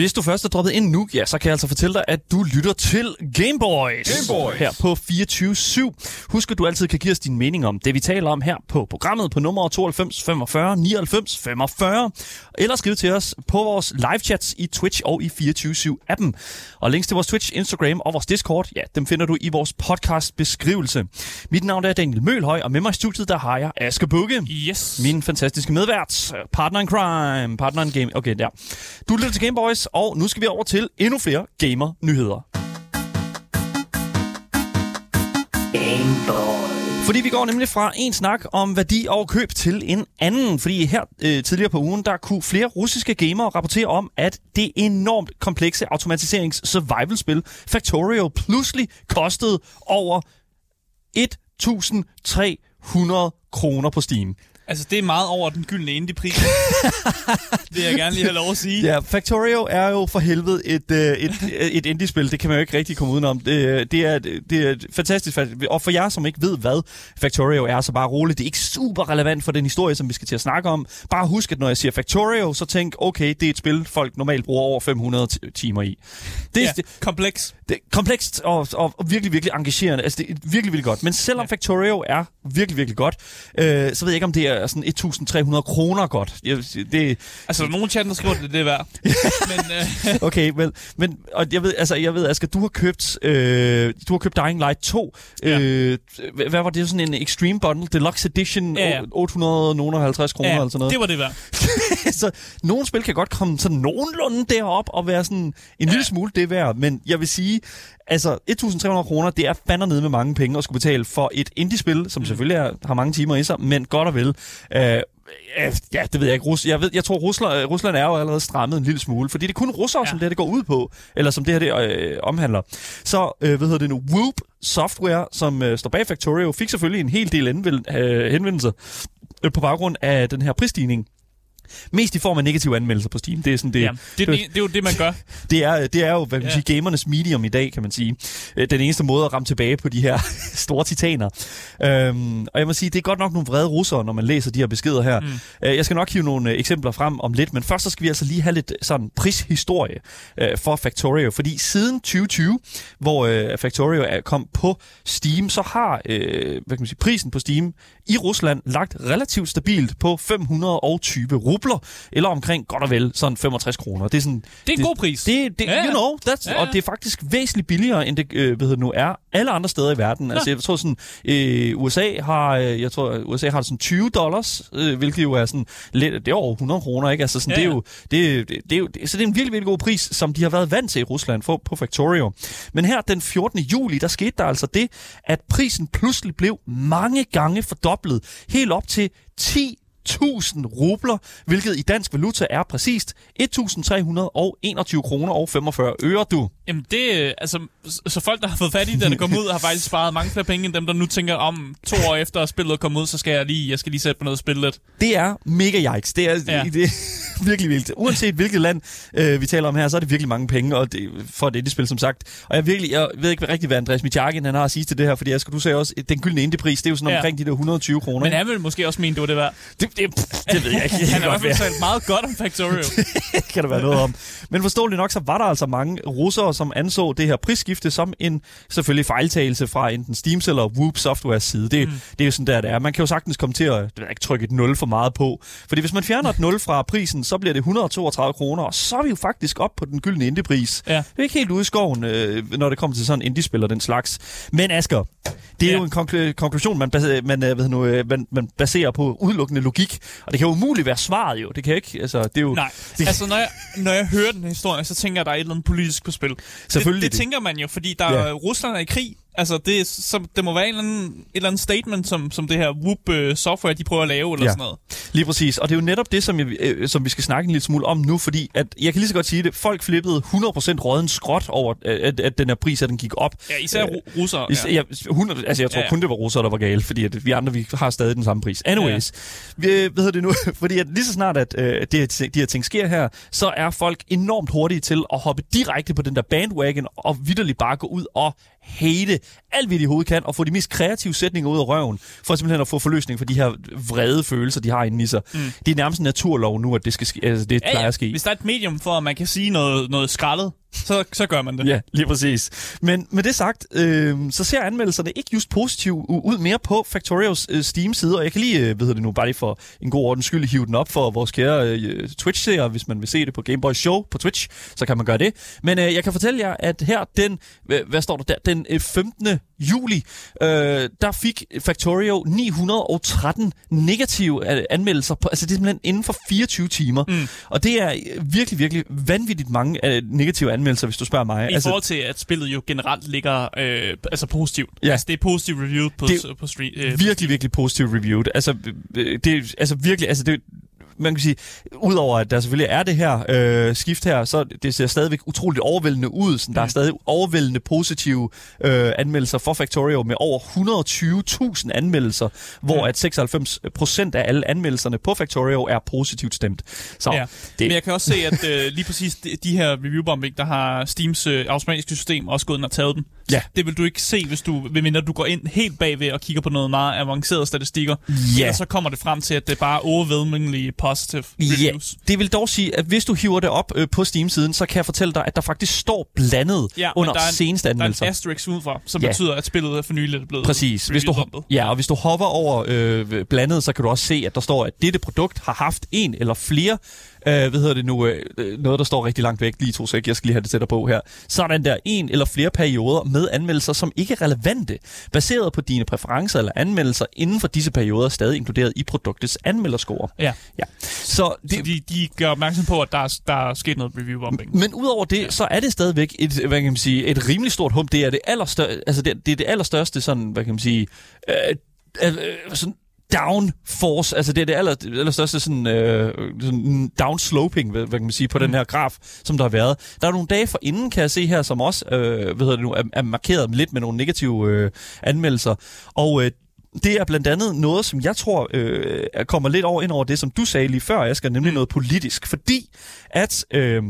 Hvis du først er droppet ind nu, ja, så kan jeg altså fortælle dig, at du lytter til Gameboys. Gameboys. Her på 24-7. Husk, at du altid kan give os din mening om det, vi taler om her på programmet på nummer 92 45 99 45. Eller skriv til os på vores live chats i Twitch og i 24-7-appen. Og links til vores Twitch, Instagram og vores Discord, ja, dem finder du i vores podcast beskrivelse. Mit navn er Daniel Mølhøj, og med mig i studiet, der har jeg Aske Bukke. Yes. Min fantastiske medvært, partner in crime, partner in game. Okay, der. Du lytter til Gameboys, og nu skal vi over til endnu flere gamer-nyheder. Fordi vi går nemlig fra en snak om værdi og køb til en anden. Fordi her øh, tidligere på ugen, der kunne flere russiske gamere rapportere om, at det enormt komplekse automatiserings-survival-spil Factorio pludselig kostede over 1.300 kroner på Steam. Altså, det er meget over den gyldne indie-pris. det vil jeg gerne lige have lov at sige. Ja, Factorio er jo for helvede et, øh, et, et indie-spil. Det kan man jo ikke rigtig komme udenom. Det, det, er, det er fantastisk. Og for jer, som ikke ved, hvad Factorio er, så bare roligt. Det er ikke super relevant for den historie, som vi skal til at snakke om. Bare husk, at når jeg siger Factorio, så tænk, okay, det er et spil, folk normalt bruger over 500 timer i. Det er ja, kompleks. Det komplekst og, og, og virkelig, virkelig engagerende. Altså, det er virkelig, virkelig godt. Men selvom ja. Factorio er virkelig, virkelig godt, øh, så ved jeg ikke, om det er sådan 1.300 kroner godt. Jeg, det, altså, der er nogen chat, der skriver, det, det er værd. men, øh... Okay, men, men og jeg ved, altså, jeg ved, Asger, du har købt, øh, du har købt Dying Light 2. Ja. Øh, hvad var det? Sådan en Extreme Bundle Deluxe Edition, ja, ja. 850 kroner ja, eller sådan noget. det var det værd. så nogle spil kan godt komme sådan nogenlunde derop og være sådan en ja. lille smule det værd, men jeg vil sige, altså 1.300 kroner, det er fandme nede med mange penge at skulle betale for et indie-spil, som mm. selvfølgelig er, har mange timer i sig, men godt og vel. Øh, ja, det ved jeg ikke. Rus jeg, ved, jeg tror, Rusland, Rusland er jo allerede strammet en lille smule, fordi det er kun russere, ja. som det her det går ud på, eller som det her det øh, omhandler. Så, øh, hvad hedder det nu, Whoop Software, som øh, står bag Factorio, fik selvfølgelig en hel del øh, henvendelser øh, på baggrund af den her prisstigning. Mest i form af negative anmeldelser på Steam. Det er, sådan, det, ja, det, det, det, er jo det, man gør. Det er, det er jo, hvad kan man ja. sige, gamernes medium i dag, kan man sige. Øh, den eneste måde at ramme tilbage på de her store titaner. Øhm, og jeg må sige, det er godt nok nogle vrede russere, når man læser de her beskeder her. Mm. Øh, jeg skal nok hive nogle øh, eksempler frem om lidt, men først så skal vi altså lige have lidt sådan prishistorie øh, for Factorio. Fordi siden 2020, hvor øh, Factorio er kom på Steam, så har øh, hvad kan man sige, prisen på Steam i Rusland lagt relativt stabilt på 520 rubler, eller omkring godt og vel sådan 65 kroner. Det er, sådan, det er en det, god pris. Det, det, ja, you know, that's, ja, og det er faktisk væsentligt billigere, end det øh, hvad det nu er alle andre steder i verden. Ja. Altså jeg tror sådan, øh, USA har, øh, jeg tror USA har sådan 20 dollars, øh, hvilket jo er sådan lidt, det er over 100 kroner, ikke? Altså sådan, ja. det er jo, det, det, det er jo, det, så det er en virkelig, virkelig god pris, som de har været vant til i Rusland for, på Factorio. Men her den 14. juli, der skete der altså det, at prisen pludselig blev mange gange fordoblet, helt op til 10 1000 rubler, hvilket i dansk valuta er præcist 1321 kroner og 45 øre, du. Jamen det, altså, så folk, der har fået fat i den, der kom ud, har faktisk sparet mange flere penge, end dem, der nu tænker om to år efter at spillet er kommet ud, så skal jeg lige, jeg skal lige sætte på noget spil lidt. Det er mega yikes. Det er, ja. det, er virkelig vildt. Uanset hvilket land øh, vi taler om her, så er det virkelig mange penge og det, for et indie-spil, som sagt. Og jeg, virkelig, jeg ved ikke rigtig, hvad Andreas Michakin han har at sige til det her, fordi jeg skal du sagde også, den gyldne indie-pris, det er jo sådan ja. omkring de der 120 kroner. Men han vil måske også mene, det var det værd. Det, det, det ved jeg ikke. han har i hvert fald talt meget godt om Factorio. det kan der være noget om. Men forståeligt nok, så var der altså mange russere, som anså det her prisskifte som en selvfølgelig fejltagelse fra enten Steam eller Whoop Software side. Det, mm. det er jo sådan der, det er. Man kan jo sagtens komme til at det ikke trykke et 0 for meget på. Fordi hvis man fjerner et 0 fra prisen, så bliver det 132 kroner, og så er vi jo faktisk op på den gyldne indie-pris. Ja. Det er ikke helt ude i skoven, øh, når det kommer til sådan indie-spil og den slags. Men Asger, det er ja. jo en konklusion, man, baserer, man, øh, ved nu, øh, man, man baserer på udelukkende logik logik. Og det kan jo umuligt være svaret jo. Det kan ikke, altså, det er jo... Nej, det, altså når jeg, når jeg hører den historie, så tænker jeg, at der er et eller andet politisk på spil. Selvfølgelig Det, det det. tænker man jo, fordi der Ja. Rusland er i krig. Altså, det, så, det må være en eller anden, et eller andet statement, som, som det her Whoop uh, software, de prøver at lave, eller Ja. sådan noget. Lige præcis. Og det er jo netop det, som, jeg, øh, som vi skal snakke en lille smule om nu, fordi at, jeg kan lige så godt sige det, folk flippede 100% råden skråt over, øh, at, at den her pris, at den gik op. Ja, især Øh, ru- russere. Is, Ja. ja. 100, altså jeg tror ja, Ja, kun det var russere, der var gale, fordi at vi andre vi har stadig den samme pris. Anyways, ja. vi, hvad hedder det nu? fordi at lige så snart, at øh, det, her- de her ting sker her, så er folk enormt hurtige til at hoppe direkte på den der bandwagon og vidderligt bare gå ud og hate alt, hvad de overhovedet kan, og få de mest kreative sætninger ud af røven, for simpelthen at få forløsning for de her vrede følelser, de har inde i sig. Mm. Det er nærmest en naturlov nu, at det skal altså det Ja, plejer at ske. Hvis der er et medium for, at man kan sige noget, noget skraldet, så, så gør man det. Ja, lige præcis. Men med det sagt, øh, så ser anmeldelserne ikke just positivt ud mere på Factorials øh, Steam-side, og jeg kan lige, øh, hvad det nu, bare lige for en god ordens skyld, hive den op for vores kære øh, Twitch-seere, hvis man vil se det på Gameboy Show på Twitch, så kan man gøre det. Men øh, jeg kan fortælle jer, at her den, hvad, hvad står der der, den øh, 15. juli, øh, der fik Factorio 913 negative øh, anmeldelser, på, altså det er simpelthen inden for 24 timer. Mm. Og det er øh, virkelig, virkelig vanvittigt mange øh, negative anmeldelser, hvis du spørger mig. I altså, forhold til, at spillet jo generelt ligger øh, altså positivt. Ja. Altså, det er positivt reviewet på, Det- det, på street. Øh, virkelig, virkelig positivt reviewed. Altså, øh, det er altså virkelig, altså det, man kan sige, udover at der selvfølgelig er det her øh, skift her, så det ser stadigvæk utroligt overvældende ud. Sådan, Der er stadig overvældende positive øh, anmeldelser for Factorio med over 120.000 anmeldelser, hvor Ja. at 96 procent af alle anmeldelserne på Factorio er positivt stemt. Så Ja. det, Men jeg kan også se, at øh, lige præcis de, de her reviewbombing, der har Steams øh, automatiske system også gået ind og taget dem. Ja. Det vil du ikke se, hvis du, medmindre du går ind helt bagved og kigger på noget meget avanceret statistikker. Ja. Og så kommer det frem til, at det er bare overwhelmingly positive Ja, reviews. det vil dog sige, at hvis du hiver det op øh, på Steam-siden, så kan jeg fortælle dig, at der faktisk står blandet Ja, under der er en- seneste Der er anmeldelser. en asterisk udefra, som Ja. ja. betyder, at spillet er for nyligt blevet Præcis. Hvis du, ja, og hvis du hopper over øh, blandet, så kan du også se, at der står, at dette produkt har haft en eller flere, øh, hvad hedder det nu, øh, noget der står rigtig langt væk, lige to sek, jeg skal lige have det tættere på her. Sådan der en eller flere perioder med anmeldelser, som ikke er relevante, baseret på dine præferencer eller anmeldelser inden for disse perioder, stadig inkluderet i produktets anmelderscore. Ja. Ja. Så Så det, de, de gør opmærksom på, at der er, der er sket noget reviewbombing. men udover det, ja. så er det stadigvæk et, hvad kan man sige, et rimelig stort hump. Det er det allerstørste, altså det, det er det allerstørste sådan, hvad kan man sige, øh, øh, sådan downforce, altså det er det aller, allerstørste sådan, øh, sådan downsloping, hvad, hvad kan man sige, på mm. den her graf, som der har været. Der er nogle dage for inden, kan jeg se her, som også øh, hvad hedder det nu, er, er markeret lidt med nogle negative øh, anmeldelser. Og øh, det er blandt andet noget, som jeg tror øh, kommer lidt over ind over det, som du sagde lige før, Asger, nemlig mm. noget politisk. Fordi at øh,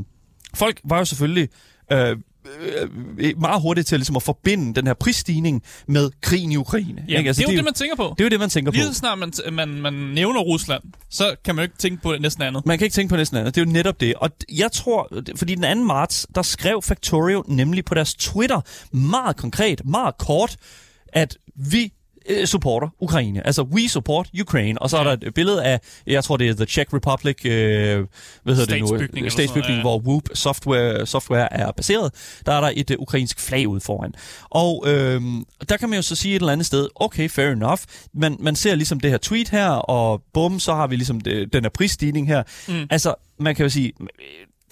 folk var jo selvfølgelig øh, øh, meget hurtigt til ligesom at forbinde den her prisstigning med krigen i Ukraine. Ja, ikke? Altså, det er jo det, man tænker på. det er jo det, man tænker Lige på. så snart man, man, man nævner Rusland, så kan man jo ikke tænke på næsten andet. Man kan ikke tænke på næsten andet. Det er jo netop det. Og jeg tror, fordi den 2. marts, der skrev Factorio nemlig på deres Twitter meget konkret, meget kort, at vi øh, supporter Ukraine. Altså, we support Ukraine. Og så er der et billede af, jeg tror, det er The Czech Republic, øh, hvad hedder det nu? Statsbygning noget, hvor Whoop software, software er baseret. Der er der et øh, ukrainsk flag ude foran. Og øh, der kan man jo så sige et eller andet sted, okay, fair enough. Man, man ser ligesom det her tweet her, og bum, så har vi ligesom det, den her prisstigning her. Mm. Altså, man kan jo sige,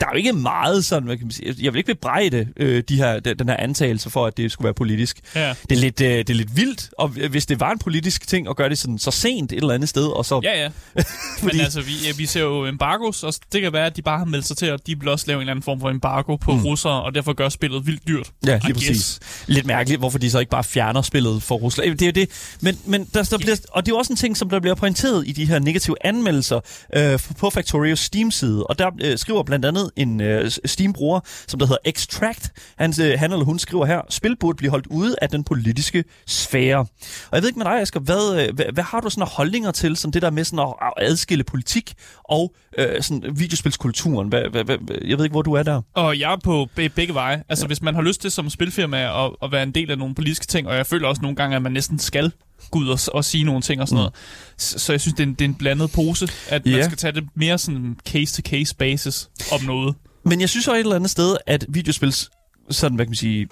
der er jo ikke meget sådan, hvad kan man sige, jeg vil ikke bebrejde øh, de her, de, den her antagelse for, at det skulle være politisk. Ja. Det, er lidt, øh, det er lidt vildt, og hvis det var en politisk ting at gøre det sådan så sent et eller andet sted, og så... Ja, ja. Fordi- Men altså, vi, ja, vi ser jo embargos, og det kan være, at de bare har meldt sig til, at de vil også lave en eller anden form for embargo på mm. russere, og derfor gør spillet vildt dyrt. Ja, I lige guess. præcis. Lidt mærkeligt, hvorfor de så ikke bare fjerner spillet for Rusland. Det er jo det. Men, men der, der bliver, og det er jo også en ting, som der bliver pointeret i de her negative anmeldelser øh, på Factorios Steam-side. Og der øh, skriver blandt andet en øh, Steam-bruger, som der hedder Extract. Han, øh, han eller hun skriver her, spil burde blive holdt ude af den politiske sfære. Og jeg ved ikke med dig, Asger, hvad, øh, hvad, hvad har du sådan af holdninger til sådan det der med sådan at adskille politik og øh, sådan videospilskulturen? Hvad, hvad, hvad, jeg ved ikke, hvor du er der. Og jeg er på be- begge veje. Altså, ja. hvis man har lyst til som spilfirma at, at være en del af nogle politiske ting, og jeg føler også nogle gange, at man næsten skal gå ud og, og sige nogle ting og sådan mm. noget. Så, så jeg synes, det er, en, det er en blandet pose, at Ja. man skal tage det mere sådan case-to-case basis om noget. Men jeg synes også et eller andet sted, at videospils sådan, hvad kan man sige,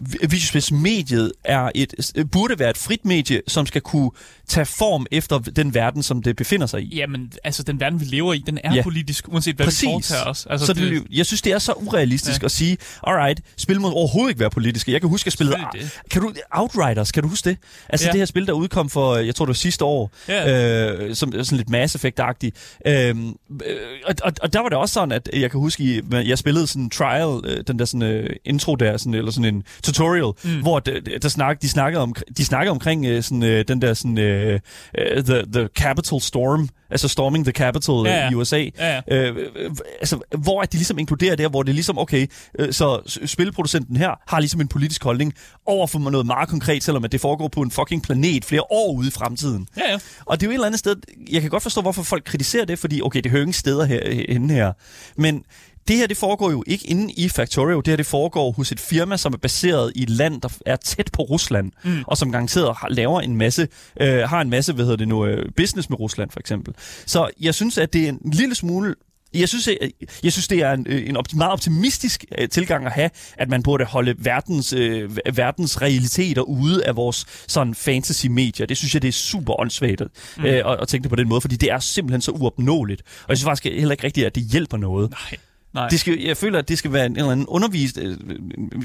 videospilsmediet er et, burde være et frit medie, som skal kunne tage form efter den verden, som det befinder sig i. Jamen, altså den verden, vi lever i, den er Ja. politisk, uanset hvad Præcis. vi foretager os. Altså, så det, jeg synes, det er så urealistisk ja. At sige, alright, spil må overhovedet ikke være politiske. Jeg kan huske, at spillede... Selvfølgelig Kan du, Outriders, kan du huske det? Altså Ja. det her spil, der udkom for, jeg tror det var sidste år, Ja. øh, som sådan lidt Mass Effect-agtigt. Øhm, øh, og, og, og der var det også sådan, at jeg kan huske, jeg spillede sådan en trial, øh, den der sådan øh, intro der, sådan, eller sådan en tutorial, mm. hvor der, der snak, de, snakkede om, de snakkede omkring øh, sådan, øh, den der sådan, øh, øh, the, the Capital Storm, altså Storming the Capital ja, Ja, ja. ja. i USA. Ja, Øh, øh, altså, hvor at de ligesom inkluderer der, hvor det er ligesom, okay, øh, så spilproducenten her har ligesom en politisk holdning over for noget meget konkret, selvom at det foregår på en fucking planet flere år ude i fremtiden. Ja, ja. Og det er jo et eller andet sted, jeg kan godt forstå, hvorfor folk kritiserer det, fordi okay, det hører ingen steder herinde her. Men det her, det foregår jo ikke inde i Factorio. Det her, det foregår hos et firma, som er baseret i et land, der er tæt på Rusland, mm. og som garanteret har, laver en masse, øh, har en masse, hvad hedder det nu, øh, business med Rusland for eksempel. Så jeg synes, at det er en lille smule jeg synes, jeg, jeg synes, det er en, øh, en opti- meget optimistisk øh, tilgang at have, at man burde holde verdens, øh, verdens realiteter ude af vores sådan fantasy-medier. Det synes jeg, det er super åndssvagt mm. øh, at, at tænke det på den måde, fordi det er simpelthen så uopnåeligt. Og jeg synes faktisk heller ikke rigtigt, at det hjælper noget. Nej. Nej. Det skal, jeg føler, at det skal være en eller anden undervis... øh,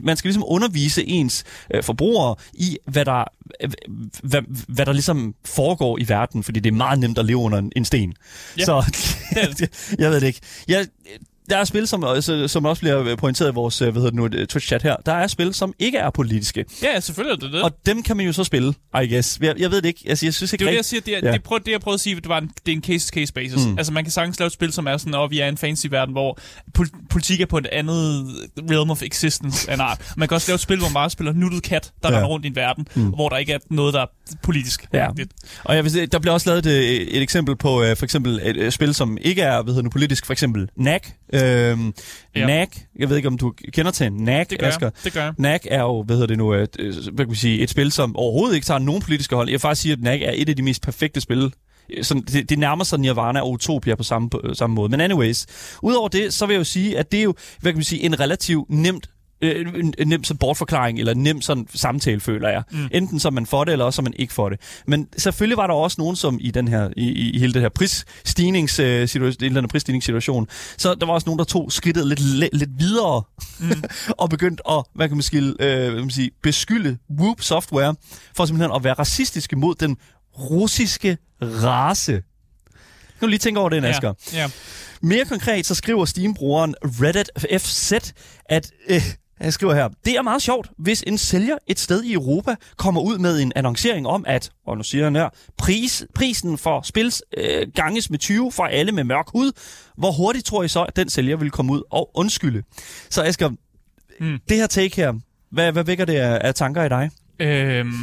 Man skal ligesom undervise ens øh, forbrugere i, hvad der, øh, hvad, hvad der ligesom foregår i verden, fordi det er meget nemt at leve under en, en sten. Ja, Så jeg ved det ikke. Jeg, der er spil, som, også- som også bliver pointeret i vores øh, hvad hedder det nu, Twitch-chat her. Der er spil, som ikke er politiske. Ja, selvfølgelig er det det. Og dem kan man jo så spille, I guess. Jeg, jeg ved det ikke. Altså, jeg synes ikke Det er det, jeg siger. Det, er, Ja. det, prøv, det, jeg prøvede at sige, det var en, det er en case-to-case basis. Mm. Altså, man kan sagtens lave et spil, som er sådan, og vi er i en fantasy-verden, hvor pol- politik er på et andet realm of existence af en art. Man kan også lave et spil, hvor man bare spiller nuttet kat, der Ja. render rundt i en verden, mm. hvor der ikke er noget, der er politisk. Ja. Og jeg vil sige, der bliver også lavet et, et eksempel på øh, for eksempel et, et spil, som ikke er hvad hedder det, politisk. For eksempel NAC. Øhm, Ja. NAC, jeg ved ikke, om du kender til NAC, Det gør Asger. jeg. Det gør jeg. NAC er jo, hvad hedder det nu, et, øh, hvad kan vi sige, et spil, som overhovedet ikke tager nogen politiske hold. Jeg vil faktisk sige, at NAC er et af de mest perfekte spil. Sådan, det, det nærmer sig Nirvana og Utopia på samme, på samme måde. Men anyways, udover det, så vil jeg jo sige, at det er jo, hvad kan man sige, en relativt nemt øh, en, en nem sådan bortforklaring, eller en nem sådan samtale, føler jeg. Mm. Enten er man for det, eller også så er man ikke for det. Men selvfølgelig var der også nogen, som i den her, i, i hele det her prisstigningssituation, den her prisstigningssituation, så der var også nogen, der tog skridtet lidt, lidt, lidt videre, mm. og begyndte at, hvad kan man, skille, øh, hvad kan man sige, beskylde Whoop Software for simpelthen at være racistiske mod den russiske race. Nu lige tænke over det, Asger. Ja. ja. Mere konkret, så skriver Steam-brugeren Reddit FZ, at... Øh, jeg skriver her, det er meget sjovt, hvis en sælger et sted i Europa kommer ud med en annoncering om, at, og nu siger han her, pris, prisen for spil øh, ganges med 20 for alle med mørk hud. Hvor hurtigt tror I så, at den sælger vil komme ud og undskylde? Så Asger, mm. det her take her, hvad, hvad vækker det af, af tanker i dig? Øhm,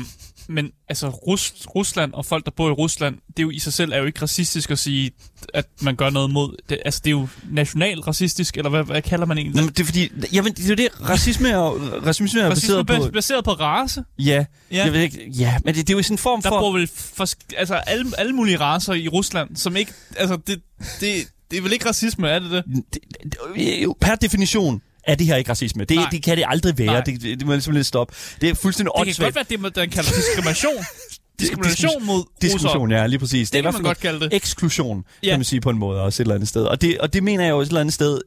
men altså, Rus- Rusland og folk, der bor i Rusland, det er jo i sig selv er jo ikke racistisk at sige, at man gør noget mod... Det, altså, det er jo national racistisk, eller hvad, hvad kalder man egentlig det? men det er fordi, jamen, det er jo det, racisme er, racisme er Racisme baseret på... baseret, baseret på race. Ja, Ja. jeg ved ikke, ja, men det, det er jo sådan en form Der for... bor vel for, altså, alle, alle mulige racer i Rusland, som ikke... Altså, det, det, det er vel ikke racisme, er det det? det, det, jo, per definition er det her ikke racisme. Det, Nej. det kan det aldrig være. Nej. Det, det, det må simpelthen stoppe. Det er fuldstændig Det kan godt være det, man der kalder diskrimination. diskrimination mod Diskrimination, ja, lige præcis. Det er i kan man godt kalde det. Eksklusion, Ja. kan man sige på en måde også et eller andet sted. Og det, og det mener jeg jo et eller andet sted,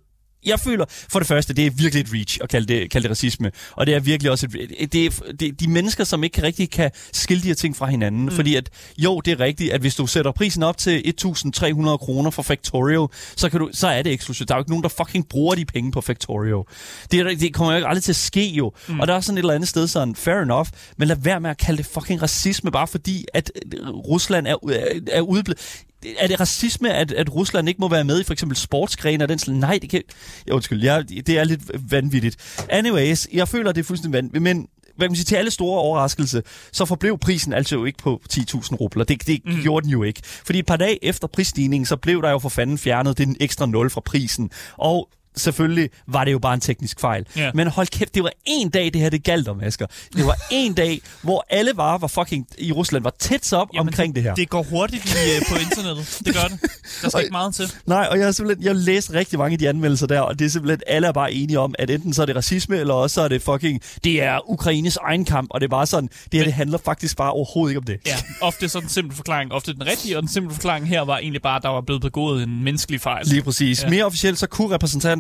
jeg føler, for det første, det er virkelig et reach at kalde det, kalde det racisme. Og det er virkelig også et, det er, det de mennesker, som ikke rigtig kan skille de her ting fra hinanden. Mm. Fordi at, jo, det er rigtigt, at hvis du sætter prisen op til 1.300 kroner for Factorio, så, kan du, så er det eksklusivt. Der er jo ikke nogen, der fucking bruger de penge på Factorio. Det, er, det kommer jo ikke aldrig til at ske jo. Mm. Og der er sådan et eller andet sted sådan, fair enough, men lad være med at kalde det fucking racisme, bare fordi, at øh, Rusland er, er, er udblevet er det racisme, at, at Rusland ikke må være med i for eksempel sportsgrene og den slags? Nej, det kan... Ja, undskyld, ja, det er lidt vanvittigt. Anyways, jeg føler, det er fuldstændig vanvittigt, men hvad kan man sige, til alle store overraskelse, så forblev prisen altså jo ikke på 10.000 rubler. Det, det mm. gjorde den jo ikke. Fordi et par dage efter prisstigningen, så blev der jo for fanden fjernet den ekstra nul fra prisen. Og selvfølgelig var det jo bare en teknisk fejl. Ja. Men hold kæft, det var en dag, det her det galt om, Asger. Det var en dag, hvor alle varer var fucking i Rusland, var tæt op Jamen, omkring det her. Det går hurtigt i, øh, på internettet. Det gør det. Der skal ikke meget til. Nej, og jeg har simpelthen jeg har læst rigtig mange af de anmeldelser der, og det er simpelthen, alle er bare enige om, at enten så er det racisme, eller også så er det fucking, det er Ukraines egen kamp, og det er bare sådan, det her det handler faktisk bare overhovedet ikke om det. Ja, ofte så er den simple forklaring ofte den rigtige, og den simple forklaring her var egentlig bare, at der var blevet begået en menneskelig fejl. Lige præcis. Ja. Mere officielt så kunne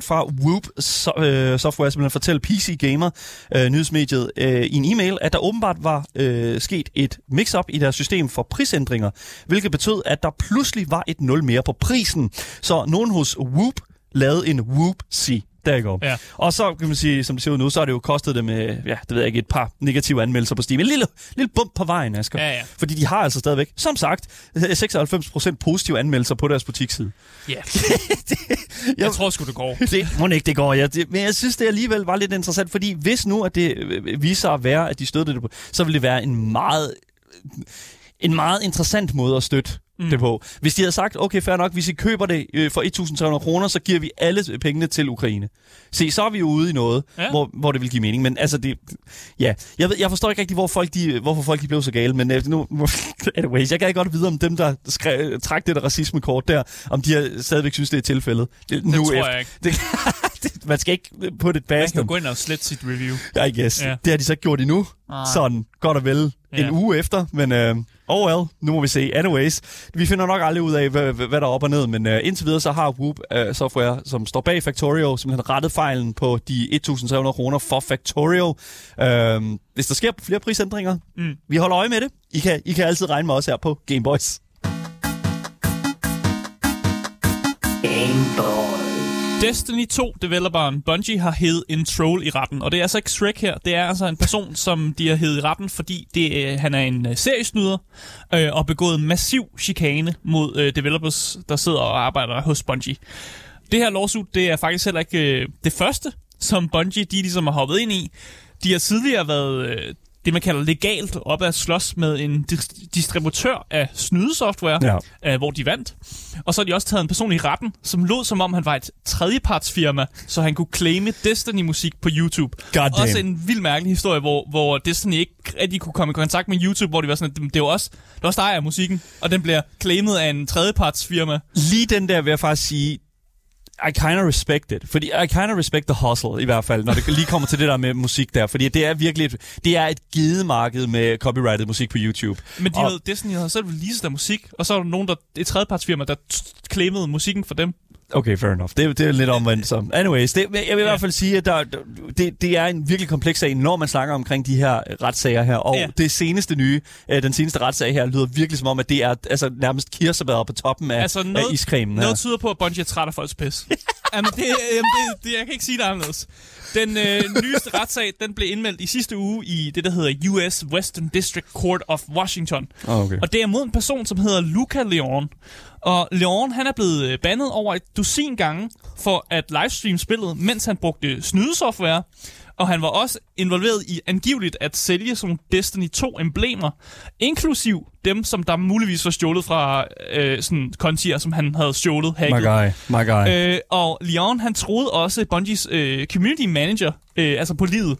repræsentant fra Whoop so, øh, Software simpelthen fortælle PC Gamer, øh, nyhedsmediet, øh, i en e-mail, at der åbenbart var øh, sket et mix-up i deres system for prisændringer, hvilket betød, at der pludselig var et nul mere på prisen. Så nogen hos Whoop lavede en Whoop-sig. Der går. Ja. Og så kan man sige, som det ser ud nu, så har det jo kostet dem, øh, ja, det ved jeg ikke, et par negative anmeldelser på Steam. En lille, lille bump på vejen, Asger. Ja, ja. Fordi de har altså stadigvæk, som sagt, 96% positive anmeldelser på deres butiksside. Ja. Jeg tror sgu, det går. Det må ikke, det går. Ja. Det, men jeg synes, det alligevel var lidt interessant, fordi hvis nu, at det øh, viser at være, at de støttede det på, så ville det være en meget, en meget interessant måde at støtte mm. det på. Hvis de havde sagt, okay, fair nok, hvis I køber det øh, for 1.300 kroner, så giver vi alle pengene til Ukraine. Se, så er vi jo ude i noget, Ja. hvor, hvor det vil give mening. Men altså, det, ja, jeg, ved, jeg forstår ikke rigtig, hvor folk de, hvorfor folk de blev så gale, men øh, nu, anyways, jeg kan godt vide om dem, der skrev, trak det der racismekort der, om de har, stadigvæk synes, det er tilfældet. Det, Det tror jeg ikke. det, det, man skal ikke på det Man basse kan gå ind og slette sit review. I guess. Ja. Ja. Det har de så ikke gjort endnu. Nej. Sådan, godt og vel. Ja. En uge efter, men øh, oh well, nu må vi se. Anyways, vi finder nok aldrig ud af, hvad, hvad der er op og ned, men øh, indtil videre så har Whoop øh, Software, som står bag Factorio, simpelthen rettet fejlen på de 1.300 kroner for Factorio. Øh, hvis der sker flere prisændringer, Mm. vi holder øje med det. I kan, I kan altid regne med os her på Gameboys. Destiny 2-developeren Bungie har hed en troll i retten, og det er altså ikke Shrek her. Det er altså en person, som de har hed i retten, fordi det, øh, han er en øh, seriesnyder øh, og begået massiv chikane mod øh, developers, der sidder og arbejder hos Bungie. Det her lawsuit, det er faktisk heller ikke øh, det første, som Bungie de ligesom har hoppet ind i. De har tidligere været øh, det, man kalder legalt op at slås med en dis- distributør af snydesoftware, Ja. øh, hvor de vandt. Og så har de også taget en person i retten, som lod som om han var et tredjepartsfirma, så han kunne claime Destiny-musik på YouTube. Goddamn. Også en vild mærkelig historie, hvor, hvor Destiny ikke rigtig kunne komme i kontakt med YouTube, hvor de var sådan, at det er også, det er også dig af musikken, og den bliver claimet af en tredjepartsfirma. Lige den der vil jeg faktisk sige, I kind of respect it. Fordi I kind of respect the hustle, i hvert fald, når det lige kommer til det der med musik der. Fordi det er virkelig et, det er et gidemarked med copyrighted musik på YouTube. Men de Og- havde, Destiny havde selv releaset der musik, og så var der nogen, der, et tredjepartsfirma, der claimede musikken for dem. Okay, fair enough. Det, det er lidt omvendt. Så. Anyways, det, jeg vil i hvert fald sige, at der, det, det er en virkelig kompleks sag, når man snakker omkring de her retssager her. Og Ja. det seneste nye, øh, den seneste retssag her, lyder virkelig som om, at det er altså, nærmest kirsebær på toppen af, Altså, noget- af iscremen her. Noget tyder på, at Bungie er træt af folks pis. jamen, det, jamen det, det, jeg kan ikke sige det anderledes. Den øh, nyeste retssag, den blev indmeldt i sidste uge i det, der hedder US Western District Court of Washington. Oh, okay. Og det er mod en person, som hedder Luca Leon. Og Leon, han er blevet øh, bandet over et dusin gange for at livestream spillet, mens han brugte snydesoftware. Og han var også involveret i angiveligt at sælge sådan nogle Destiny 2-emblemer, inklusiv dem, som der muligvis var stjålet fra øh, sådan kontier, som han havde stjålet, hacket. My guy, my guy. Øh, og Leon, han troede også Bungies øh, community manager, øh, altså på livet.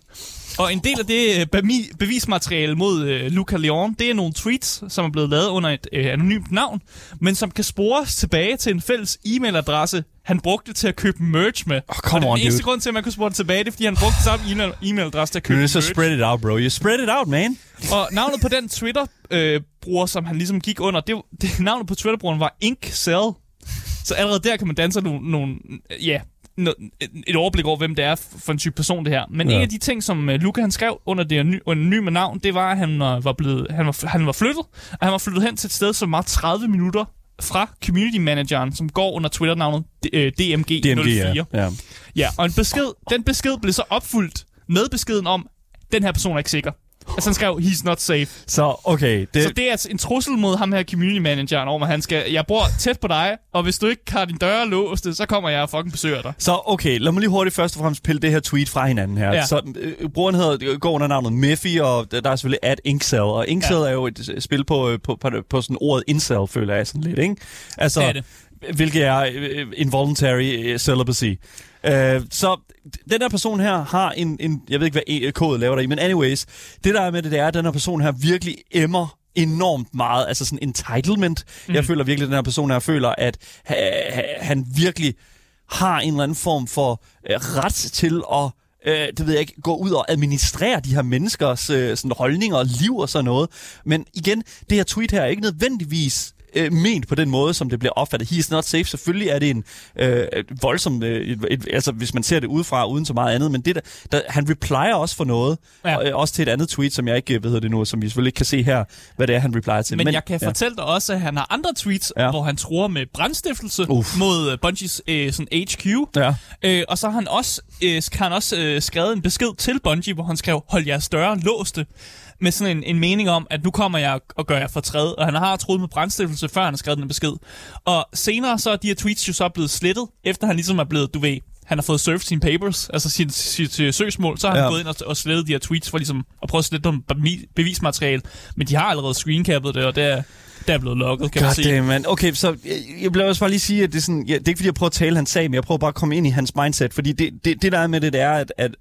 Og en del af det øh, bevismateriale mod øh, Luca Leon, det er nogle tweets, som er blevet lavet under et øh, anonymt navn, men som kan spores tilbage til en fælles e-mailadresse, han brugte til at købe merch med. Oh, come og on, den eneste dude. grund til, at man kunne spore det tilbage, det er, fordi han brugte samme e-mail- e-mailadresse til at købe merch. spread it out, bro. You spread it out, man. Og navnet på den Twitter-bruger, som han ligesom gik under, det, det navnet på Twitter-brugeren var Inkcell. Så allerede der kan man danse nogle, nogle ja, et- overblik over, hvem det er for en type person, det her. Men ja. En af de ting, som uh, Luca han skrev under det anonyme navn, det var, at han, uh, var, blevet, han, var, han var flyttet, og han var flyttet hen til et sted, som var 30 minutter fra community manageren, som går under Twitter-navnet øh, DMG04. DMG, ja. ja. Ja, og en besked, den besked blev så opfyldt med beskeden om, den her person er ikke sikker. Altså han skrev, he's not safe. Så, okay. Det, Så det er altså en trussel mod ham her community manageren om, at han skal, jeg bor tæt på dig, og hvis du ikke har din døre låst, så kommer jeg og fucking besøger dig. Så okay, lad mig lige hurtigt først og fremmest pille det her tweet fra hinanden her. Ja. Så øh, brugeren hedder, går under navnet Miffy, og der er selvfølgelig at Inkcell. Og Inkcell Ja. er jo et øh, spil på, øh, på, på, på sådan ordet incel, føler jeg sådan lidt, ikke? Altså, Det er det. hvilket er øh, involuntary celibacy. Øh, så den her person her har en, en jeg ved ikke, hvad e- kode laver der i, men anyways, det der er med det, det er, at den her person her virkelig emmer enormt meget, altså sådan entitlement. Mm. Jeg føler virkelig, at den her person her føler, at ha, ha, han virkelig har en eller anden form for øh, ret til at øh, det ved jeg ikke, gå ud og administrere de her menneskers øh, sådan holdninger og liv og sådan noget. Men igen, det her tweet her er ikke nødvendigvis øh, ment på den måde, som det bliver opfattet. He is not safe. Selvfølgelig er det en øh, voldsom, øh, et, et, altså hvis man ser det udefra, uden så meget andet, men det der, der, han replier også for noget, ja. og, øh, også til et andet tweet, som jeg ikke ved det nu, som vi selvfølgelig ikke kan se her, hvad det er, han replier til. Men, men jeg kan ja. fortælle dig også, at han har andre tweets, ja. hvor han tror med brandstiftelse Uf. mod uh, Bungies øh, sådan HQ, ja. øh, og så har han også, øh, har han også øh, skrevet en besked til Bungie, hvor han skrev, hold jeres døre låste med sådan en, en mening om, at nu kommer jeg og gør jer fortræd, og han har troet med brændstiftelse, før han har skrevet den besked. Og senere så er de her tweets jo så blevet slettet, efter han ligesom er blevet, du ved, han har fået surfed sine papers, altså sit, sit, søgsmål, så har han ja. gået ind og, og slettet de her tweets for ligesom at prøve at slette dem bevismateriale. Men de har allerede screencappet det, og det er, der er blevet lukket, kan God man sige. Damn, man. Okay, så jeg, jeg bliver også bare lige sige, at det er, sådan, ja, det er ikke fordi, jeg prøver at tale hans sag, men jeg prøver bare at komme ind i hans mindset, fordi det, det, det der er med det, det er, at, at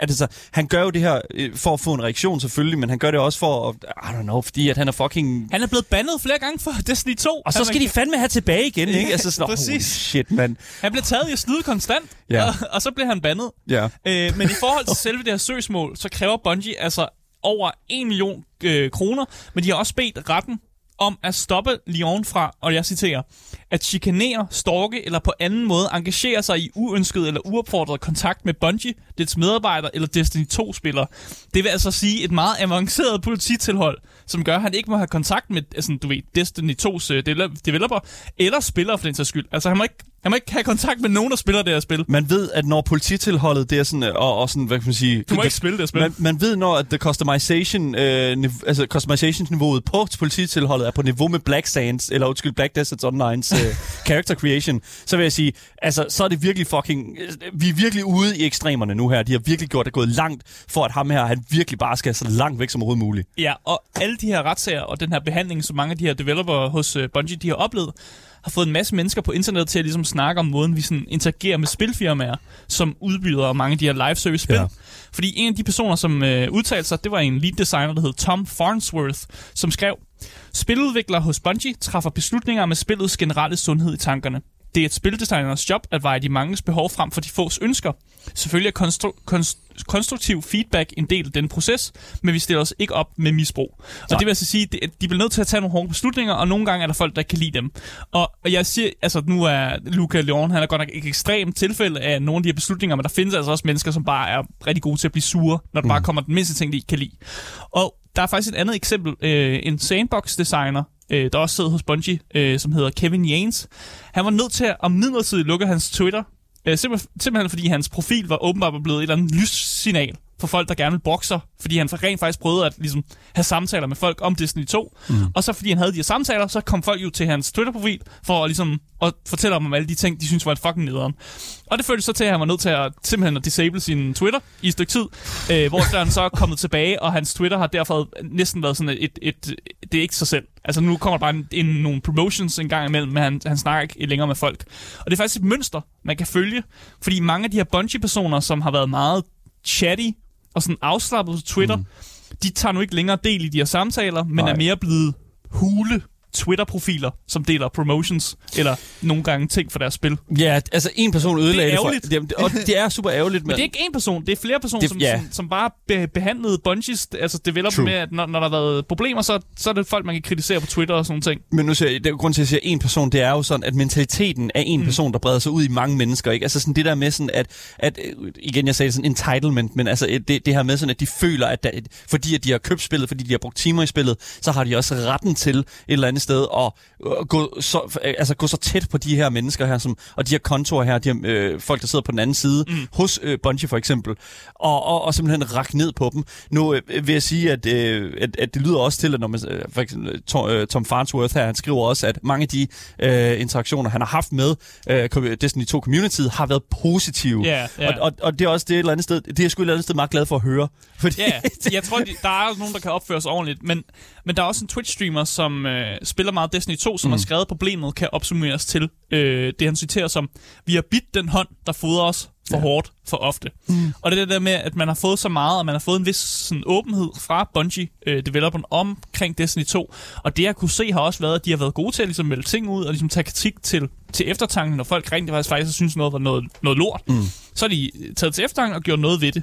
altså, han gør jo det her øh, for at få en reaktion selvfølgelig, men han gør det også for, at, I don't know, fordi at han er fucking... Han er blevet bandet flere gange for Destiny 2. Og så skal de fandme have tilbage igen, ikke? Altså sådan, Præcis. Shit, man. Han bliver taget i at snyde konstant, ja. og, og så bliver han bandet. Ja. Øh, men i forhold til selve det her søgsmål, så kræver Bungie altså over 1 million øh, kroner, men de har også bedt retten om at stoppe Lyon fra, og jeg citerer, at chikanere, stalke eller på anden måde engagere sig i uønsket eller uopfordret kontakt med Bungie, dets medarbejdere eller Destiny 2-spillere. Det vil altså sige et meget avanceret polititilhold, som gør, at han ikke må have kontakt med altså, du ved, Destiny 2's øh, developer eller spillere for den sags skyld. Altså han må ikke han må ikke have kontakt med nogen, der spiller det her spil. Man ved, at når polititilholdet, det er sådan, øh, og, og sådan, hvad kan man sige... Du må ikke spille det her spil. Man, man ved, når at the customization, øh, nive, altså customization-niveauet på polititilholdet er på niveau med Black Sands, eller undskyld, Black Deserts Online's øh, character creation, så vil jeg sige, altså, så er det virkelig fucking... Vi er virkelig ude i ekstremerne nu her. De har virkelig gjort det gået langt, for at ham her, han virkelig bare skal så langt væk som overhovedet muligt. Ja, og alle de her retssager og den her behandling, som mange af de her developer hos uh, Bungie, de har oplevet, har fået en masse mennesker på internettet til at ligesom snakke om måden, vi sådan interagerer med spilfirmaer, som udbyder mange af de her live service spil. Ja. Fordi en af de personer, som øh, udtalte sig, det var en lead designer, der hed Tom Farnsworth, som skrev, Spiludviklere hos Bungie træffer beslutninger med spillets generelle sundhed i tankerne. Det er et spildesigners job at veje de manges behov frem for de fås ønsker. Selvfølgelig er konstru- konst- konstruktiv feedback en del af den proces, men vi stiller os ikke op med misbrug. Og Nej. det vil altså sige, at de bliver nødt til at tage nogle hårde beslutninger, og nogle gange er der folk, der kan lide dem. Og, og jeg siger, altså nu er Luca Leon, han er godt nok et ekstremt tilfælde af nogle af de her beslutninger, men der findes altså også mennesker, som bare er rigtig gode til at blive sure, når der mm. bare kommer den mindste ting, de ikke kan lide. Og der er faktisk et andet eksempel. Øh, en sandbox-designer, øh, der også sidder hos Bungie, øh, som hedder Kevin Yanes. Han var nødt til at midlertidigt lukke hans Twitter, øh, simpelthen, fordi hans profil var åbenbart blevet et eller andet lyssignal for folk, der gerne vil bokse, fordi han rent faktisk prøvede at ligesom, have samtaler med folk om Destiny 2. Mm. Og så fordi han havde de her samtaler, så kom folk jo til hans Twitter-profil for at, ligesom, at fortælle om alle de ting, de synes var et fucking nederen. Og det følte så til, at han var nødt til at simpelthen at disable sin Twitter i et stykke tid, øh, hvor han så er kommet tilbage, og hans Twitter har derfor næsten været sådan et, et, et, det er ikke sig selv. Altså nu kommer der bare en, en, nogle promotions en gang imellem, men han, han snakker ikke længere med folk. Og det er faktisk et mønster, man kan følge, fordi mange af de her Bungie-personer, som har været meget chatty og sådan afslappet på Twitter, mm. de tager nu ikke længere del i de her samtaler, men Nej. er mere blevet hule Twitter-profiler, som deler promotions, eller nogle gange ting for deres spil. Ja, altså en person ødelagde det. Er ærgerligt. Det, for, det, og det er super ærgerligt. Men, men det er ikke en person, det er flere personer, det, som, ja. som, som bare be, behandlede Bungies, altså developer med, at når, når der har været problemer, så, så er det folk, man kan kritisere på Twitter og sådan ting. Men nu siger jeg, det, grund til, at jeg siger en person, det er jo sådan, at mentaliteten af en mm. person, der breder sig ud i mange mennesker, ikke? Altså sådan det der med sådan, at, at igen, jeg sagde sådan entitlement, men altså det, det her med sådan, at de føler, at der, fordi at de har købt spillet, fordi de har brugt timer i spillet, så har de også retten til et eller andet sted at gå så, altså, gå så tæt på de her mennesker her, som, og de her kontorer her, de her øh, folk, der sidder på den anden side, mm. hos øh, Bungie for eksempel, og, og, og simpelthen række ned på dem. Nu øh, vil jeg sige, at, øh, at, at det lyder også til, at når man, øh, for eksempel Tom, øh, Tom Farnsworth her, han skriver også, at mange af de øh, interaktioner, han har haft med øh, Destiny 2 Community, har været positive. Yeah, yeah. Og, og, og det er også det et eller andet sted, det er jeg sgu et eller andet sted meget glad for at høre. Fordi yeah, jeg tror, de, der er også nogen, der kan opføre sig ordentligt, men, men der er også en Twitch-streamer, som, øh, spiller meget Destiny 2, som mm. har skrevet problemet, kan opsummeres til øh, det, han citerer som, vi har bidt den hånd, der fodrer os for ja. hårdt, for ofte. Mm. Og det er det der med, at man har fået så meget, og man har fået en vis sådan, åbenhed fra Bungie, øh, omkring Destiny 2. Og det, jeg kunne se, har også været, at de har været gode til at ligesom, melde ting ud, og ligesom, tage kritik til, til eftertanken, når folk rent faktisk, faktisk synes, noget var noget, noget lort. Mm. Så har de taget til eftertanken og gjort noget ved det.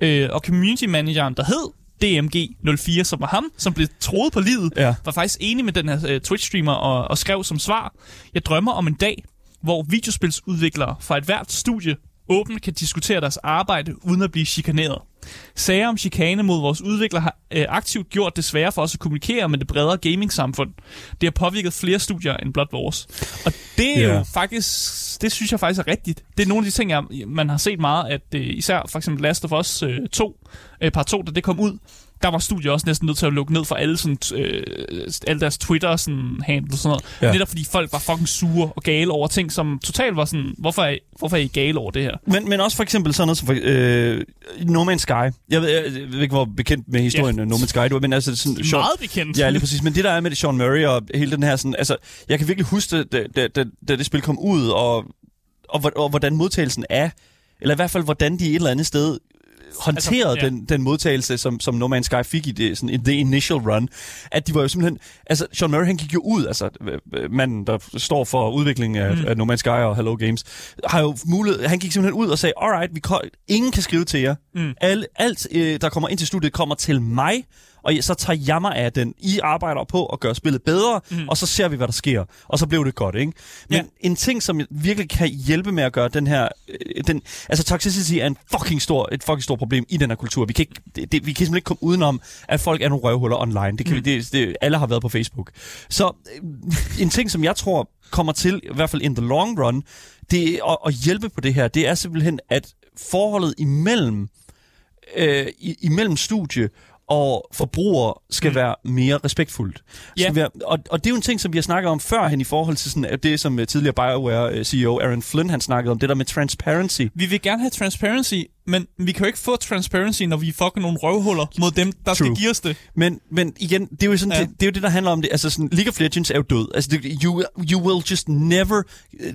Øh, og community manageren, der hed DMG04, som var ham, som blev troet på livet, ja. var faktisk enig med den her uh, Twitch-streamer og, og skrev som svar, jeg drømmer om en dag, hvor videospilsudviklere fra et hvert studie åbent kan diskutere deres arbejde uden at blive chikaneret. Sager om chikane mod vores udviklere har øh, aktivt gjort det sværere for os at kommunikere med det bredere gaming-samfund. Det har påvirket flere studier end blot vores. Og det er yeah. jo faktisk, det synes jeg faktisk er rigtigt. Det er nogle af de ting, jeg, man har set meget, at øh, især for eksempel Last of Us øh, 2, øh, par 2, da det kom ud, der var studiet også næsten nødt til at lukke ned for alle, sådan, øh, alle deres Twitter sådan, handle og sådan noget. Ja. Netop fordi folk var fucking sure og gale over ting, som totalt var sådan, hvorfor er, hvorfor er I gale over det her? Men, men også for eksempel sådan noget som for, øh, No Man's Sky. Jeg ved, jeg ved ikke, hvor bekendt med historien ja. No Man's Sky du er, men altså sådan... Meget Sean, bekendt. Ja, lige præcis. Men det der er med det Sean Murray og hele den her sådan... Altså, jeg kan virkelig huske, da, da, da, da det spil kom ud, og, og, og, og hvordan modtagelsen er, eller i hvert fald, hvordan de et eller andet sted håndteret altså, ja. den, den modtagelse, som, som No Man's Sky fik i det, sådan, in the initial run, at de var jo simpelthen... Altså, Sean Murray, han gik jo ud, altså manden, der står for udviklingen af, mm. af No Man's Sky og Hello Games, har jo mulighed... Han gik simpelthen ud og sagde, alright, vi kan, ingen kan skrive til jer. Mm. Alt, alt øh, der kommer ind til studiet, kommer til mig, og så tager jeg mig af den. I arbejder på at gøre spillet bedre, mm. og så ser vi, hvad der sker. Og så blev det godt, ikke? Men ja. en ting, som virkelig kan hjælpe med at gøre den her... Øh, den, altså, toxicity er en fucking stor, et fucking stort problem i den her kultur. Vi kan, ikke, det, det, vi kan simpelthen ikke komme udenom, at folk er nogle røvhuller online. Det kan mm. vi, det, det, alle har været på Facebook. Så øh, en ting, som jeg tror kommer til, i hvert fald in the long run, det at, at hjælpe på det her, det er simpelthen, at forholdet imellem, øh, imellem studie og forbrugere skal mm. være mere respektfuldt. Yeah. Være, og, og det er jo en ting, som vi har snakket om før hen i forhold til sådan, det, som tidligere BioWare-CEO Aaron Flynn han snakkede om, det der med transparency. Vi vil gerne have transparency, men vi kan jo ikke få transparency, når vi fucking nogle røvhuller mod dem, der True. skal give os det. Men, men igen, det er, jo sådan, ja. det, det, er jo det, der handler om det. Altså, sådan, League of Legends er jo død. Altså, det, you, you will just never...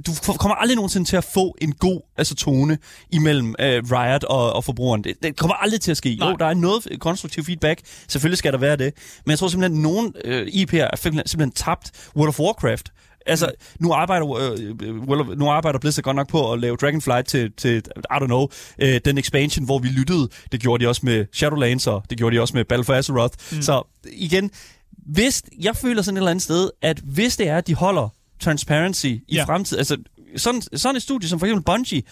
Du kommer aldrig nogensinde til at få en god altså, tone imellem uh, Riot og, og forbrugeren. Det, det kommer aldrig til at ske. Nej. Jo, der er noget konstruktiv feedback. Selvfølgelig skal der være det. Men jeg tror simpelthen, at nogen uh, øh, IP'er er simpelthen tabt World of Warcraft Altså, nu arbejder, øh, well, nu arbejder Blizzard godt nok på at lave Dragonflight til, til I don't know, øh, den expansion, hvor vi lyttede. Det gjorde de også med Shadowlands, og det gjorde de også med Battle for Azeroth. Mm. Så igen, hvis, jeg føler sådan et eller andet sted, at hvis det er, at de holder transparency i ja. fremtiden, altså sådan, sådan et studie som for eksempel Bungie,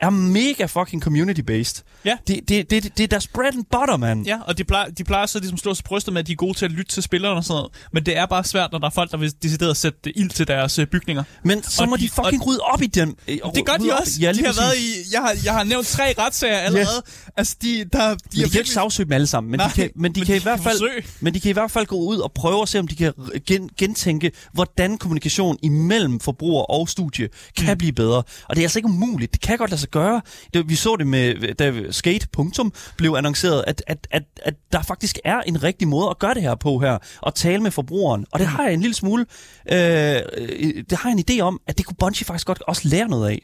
er mega fucking community-based. Ja. Det, det, det, det er deres bread and butter, man. Ja, og de plejer, de plejer så ligesom slå sig brystet med, at de er gode til at lytte til spillerne og sådan noget. Men det er bare svært, når der er folk, der vil decideret sætte ild til deres øh, bygninger. Men så og må de, de fucking og, rydde op i dem. Øh, det gør de også. Ja, de har været i, jeg, har, jeg har nævnt tre retssager allerede. Ja. Altså, de, der, de, men de kan virkelig... ikke sagsøge dem alle sammen. Men Nej, de kan, men de men kan de i hvert fald, forsøge. men de kan i hvert fald gå ud og prøve at se, om de kan gen, gentænke, hvordan kommunikation imellem forbruger og studie kan mm. blive bedre. Og det er altså ikke umuligt. Det kan godt lade sig gøre. Det, vi så det med, da Skate Punktum blev annonceret, at, at, at, at der faktisk er en rigtig måde at gøre det her på her, og tale med forbrugeren. Og det har jeg en lille smule, øh, det har jeg en idé om, at det kunne Bungie faktisk godt også lære noget af.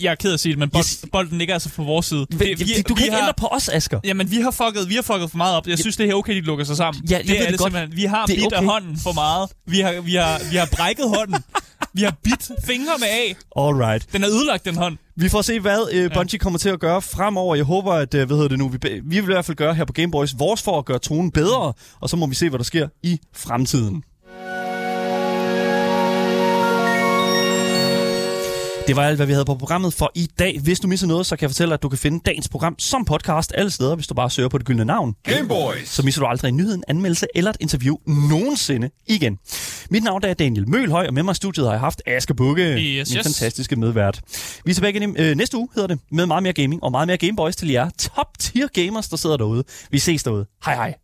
Jeg er ked af at sige det, men bold, yes. bolden ligger altså på vores side. Vi, vi, du kan vi ikke har, ændre på os, Asger. Jamen, vi har fucket, vi har fucket for meget op. Jeg synes, det er okay, de lukker sig sammen. Ja, det er det godt. simpelthen. Vi har bidt okay. af hånden for meget. Vi har, vi har, vi har brækket hånden. vi har bidt fingrene af. All right. Den er ødelagt, den hånd. Vi får se, hvad uh, Bungie kommer til at gøre fremover. Jeg håber, at uh, hvad hedder det nu, vi, vi vil i hvert fald gøre her på Gameboys vores for at gøre tonen bedre, og så må vi se, hvad der sker i fremtiden. Det var alt, hvad vi havde på programmet for i dag. Hvis du misser noget, så kan jeg fortælle, at du kan finde dagens program som podcast alle steder, hvis du bare søger på det gyldne navn. Gameboys! Så misser du aldrig en nyhed, en anmeldelse eller et interview nogensinde igen. Mit navn er Daniel Mølhøj, og med mig i studiet har jeg haft Aske Bukke, yes, min yes. fantastiske medvært. Vi er tilbage igen øh, næste uge, hedder det, med meget mere gaming og meget mere Gameboys til jer top tier gamers, der sidder derude. Vi ses derude. Hej hej.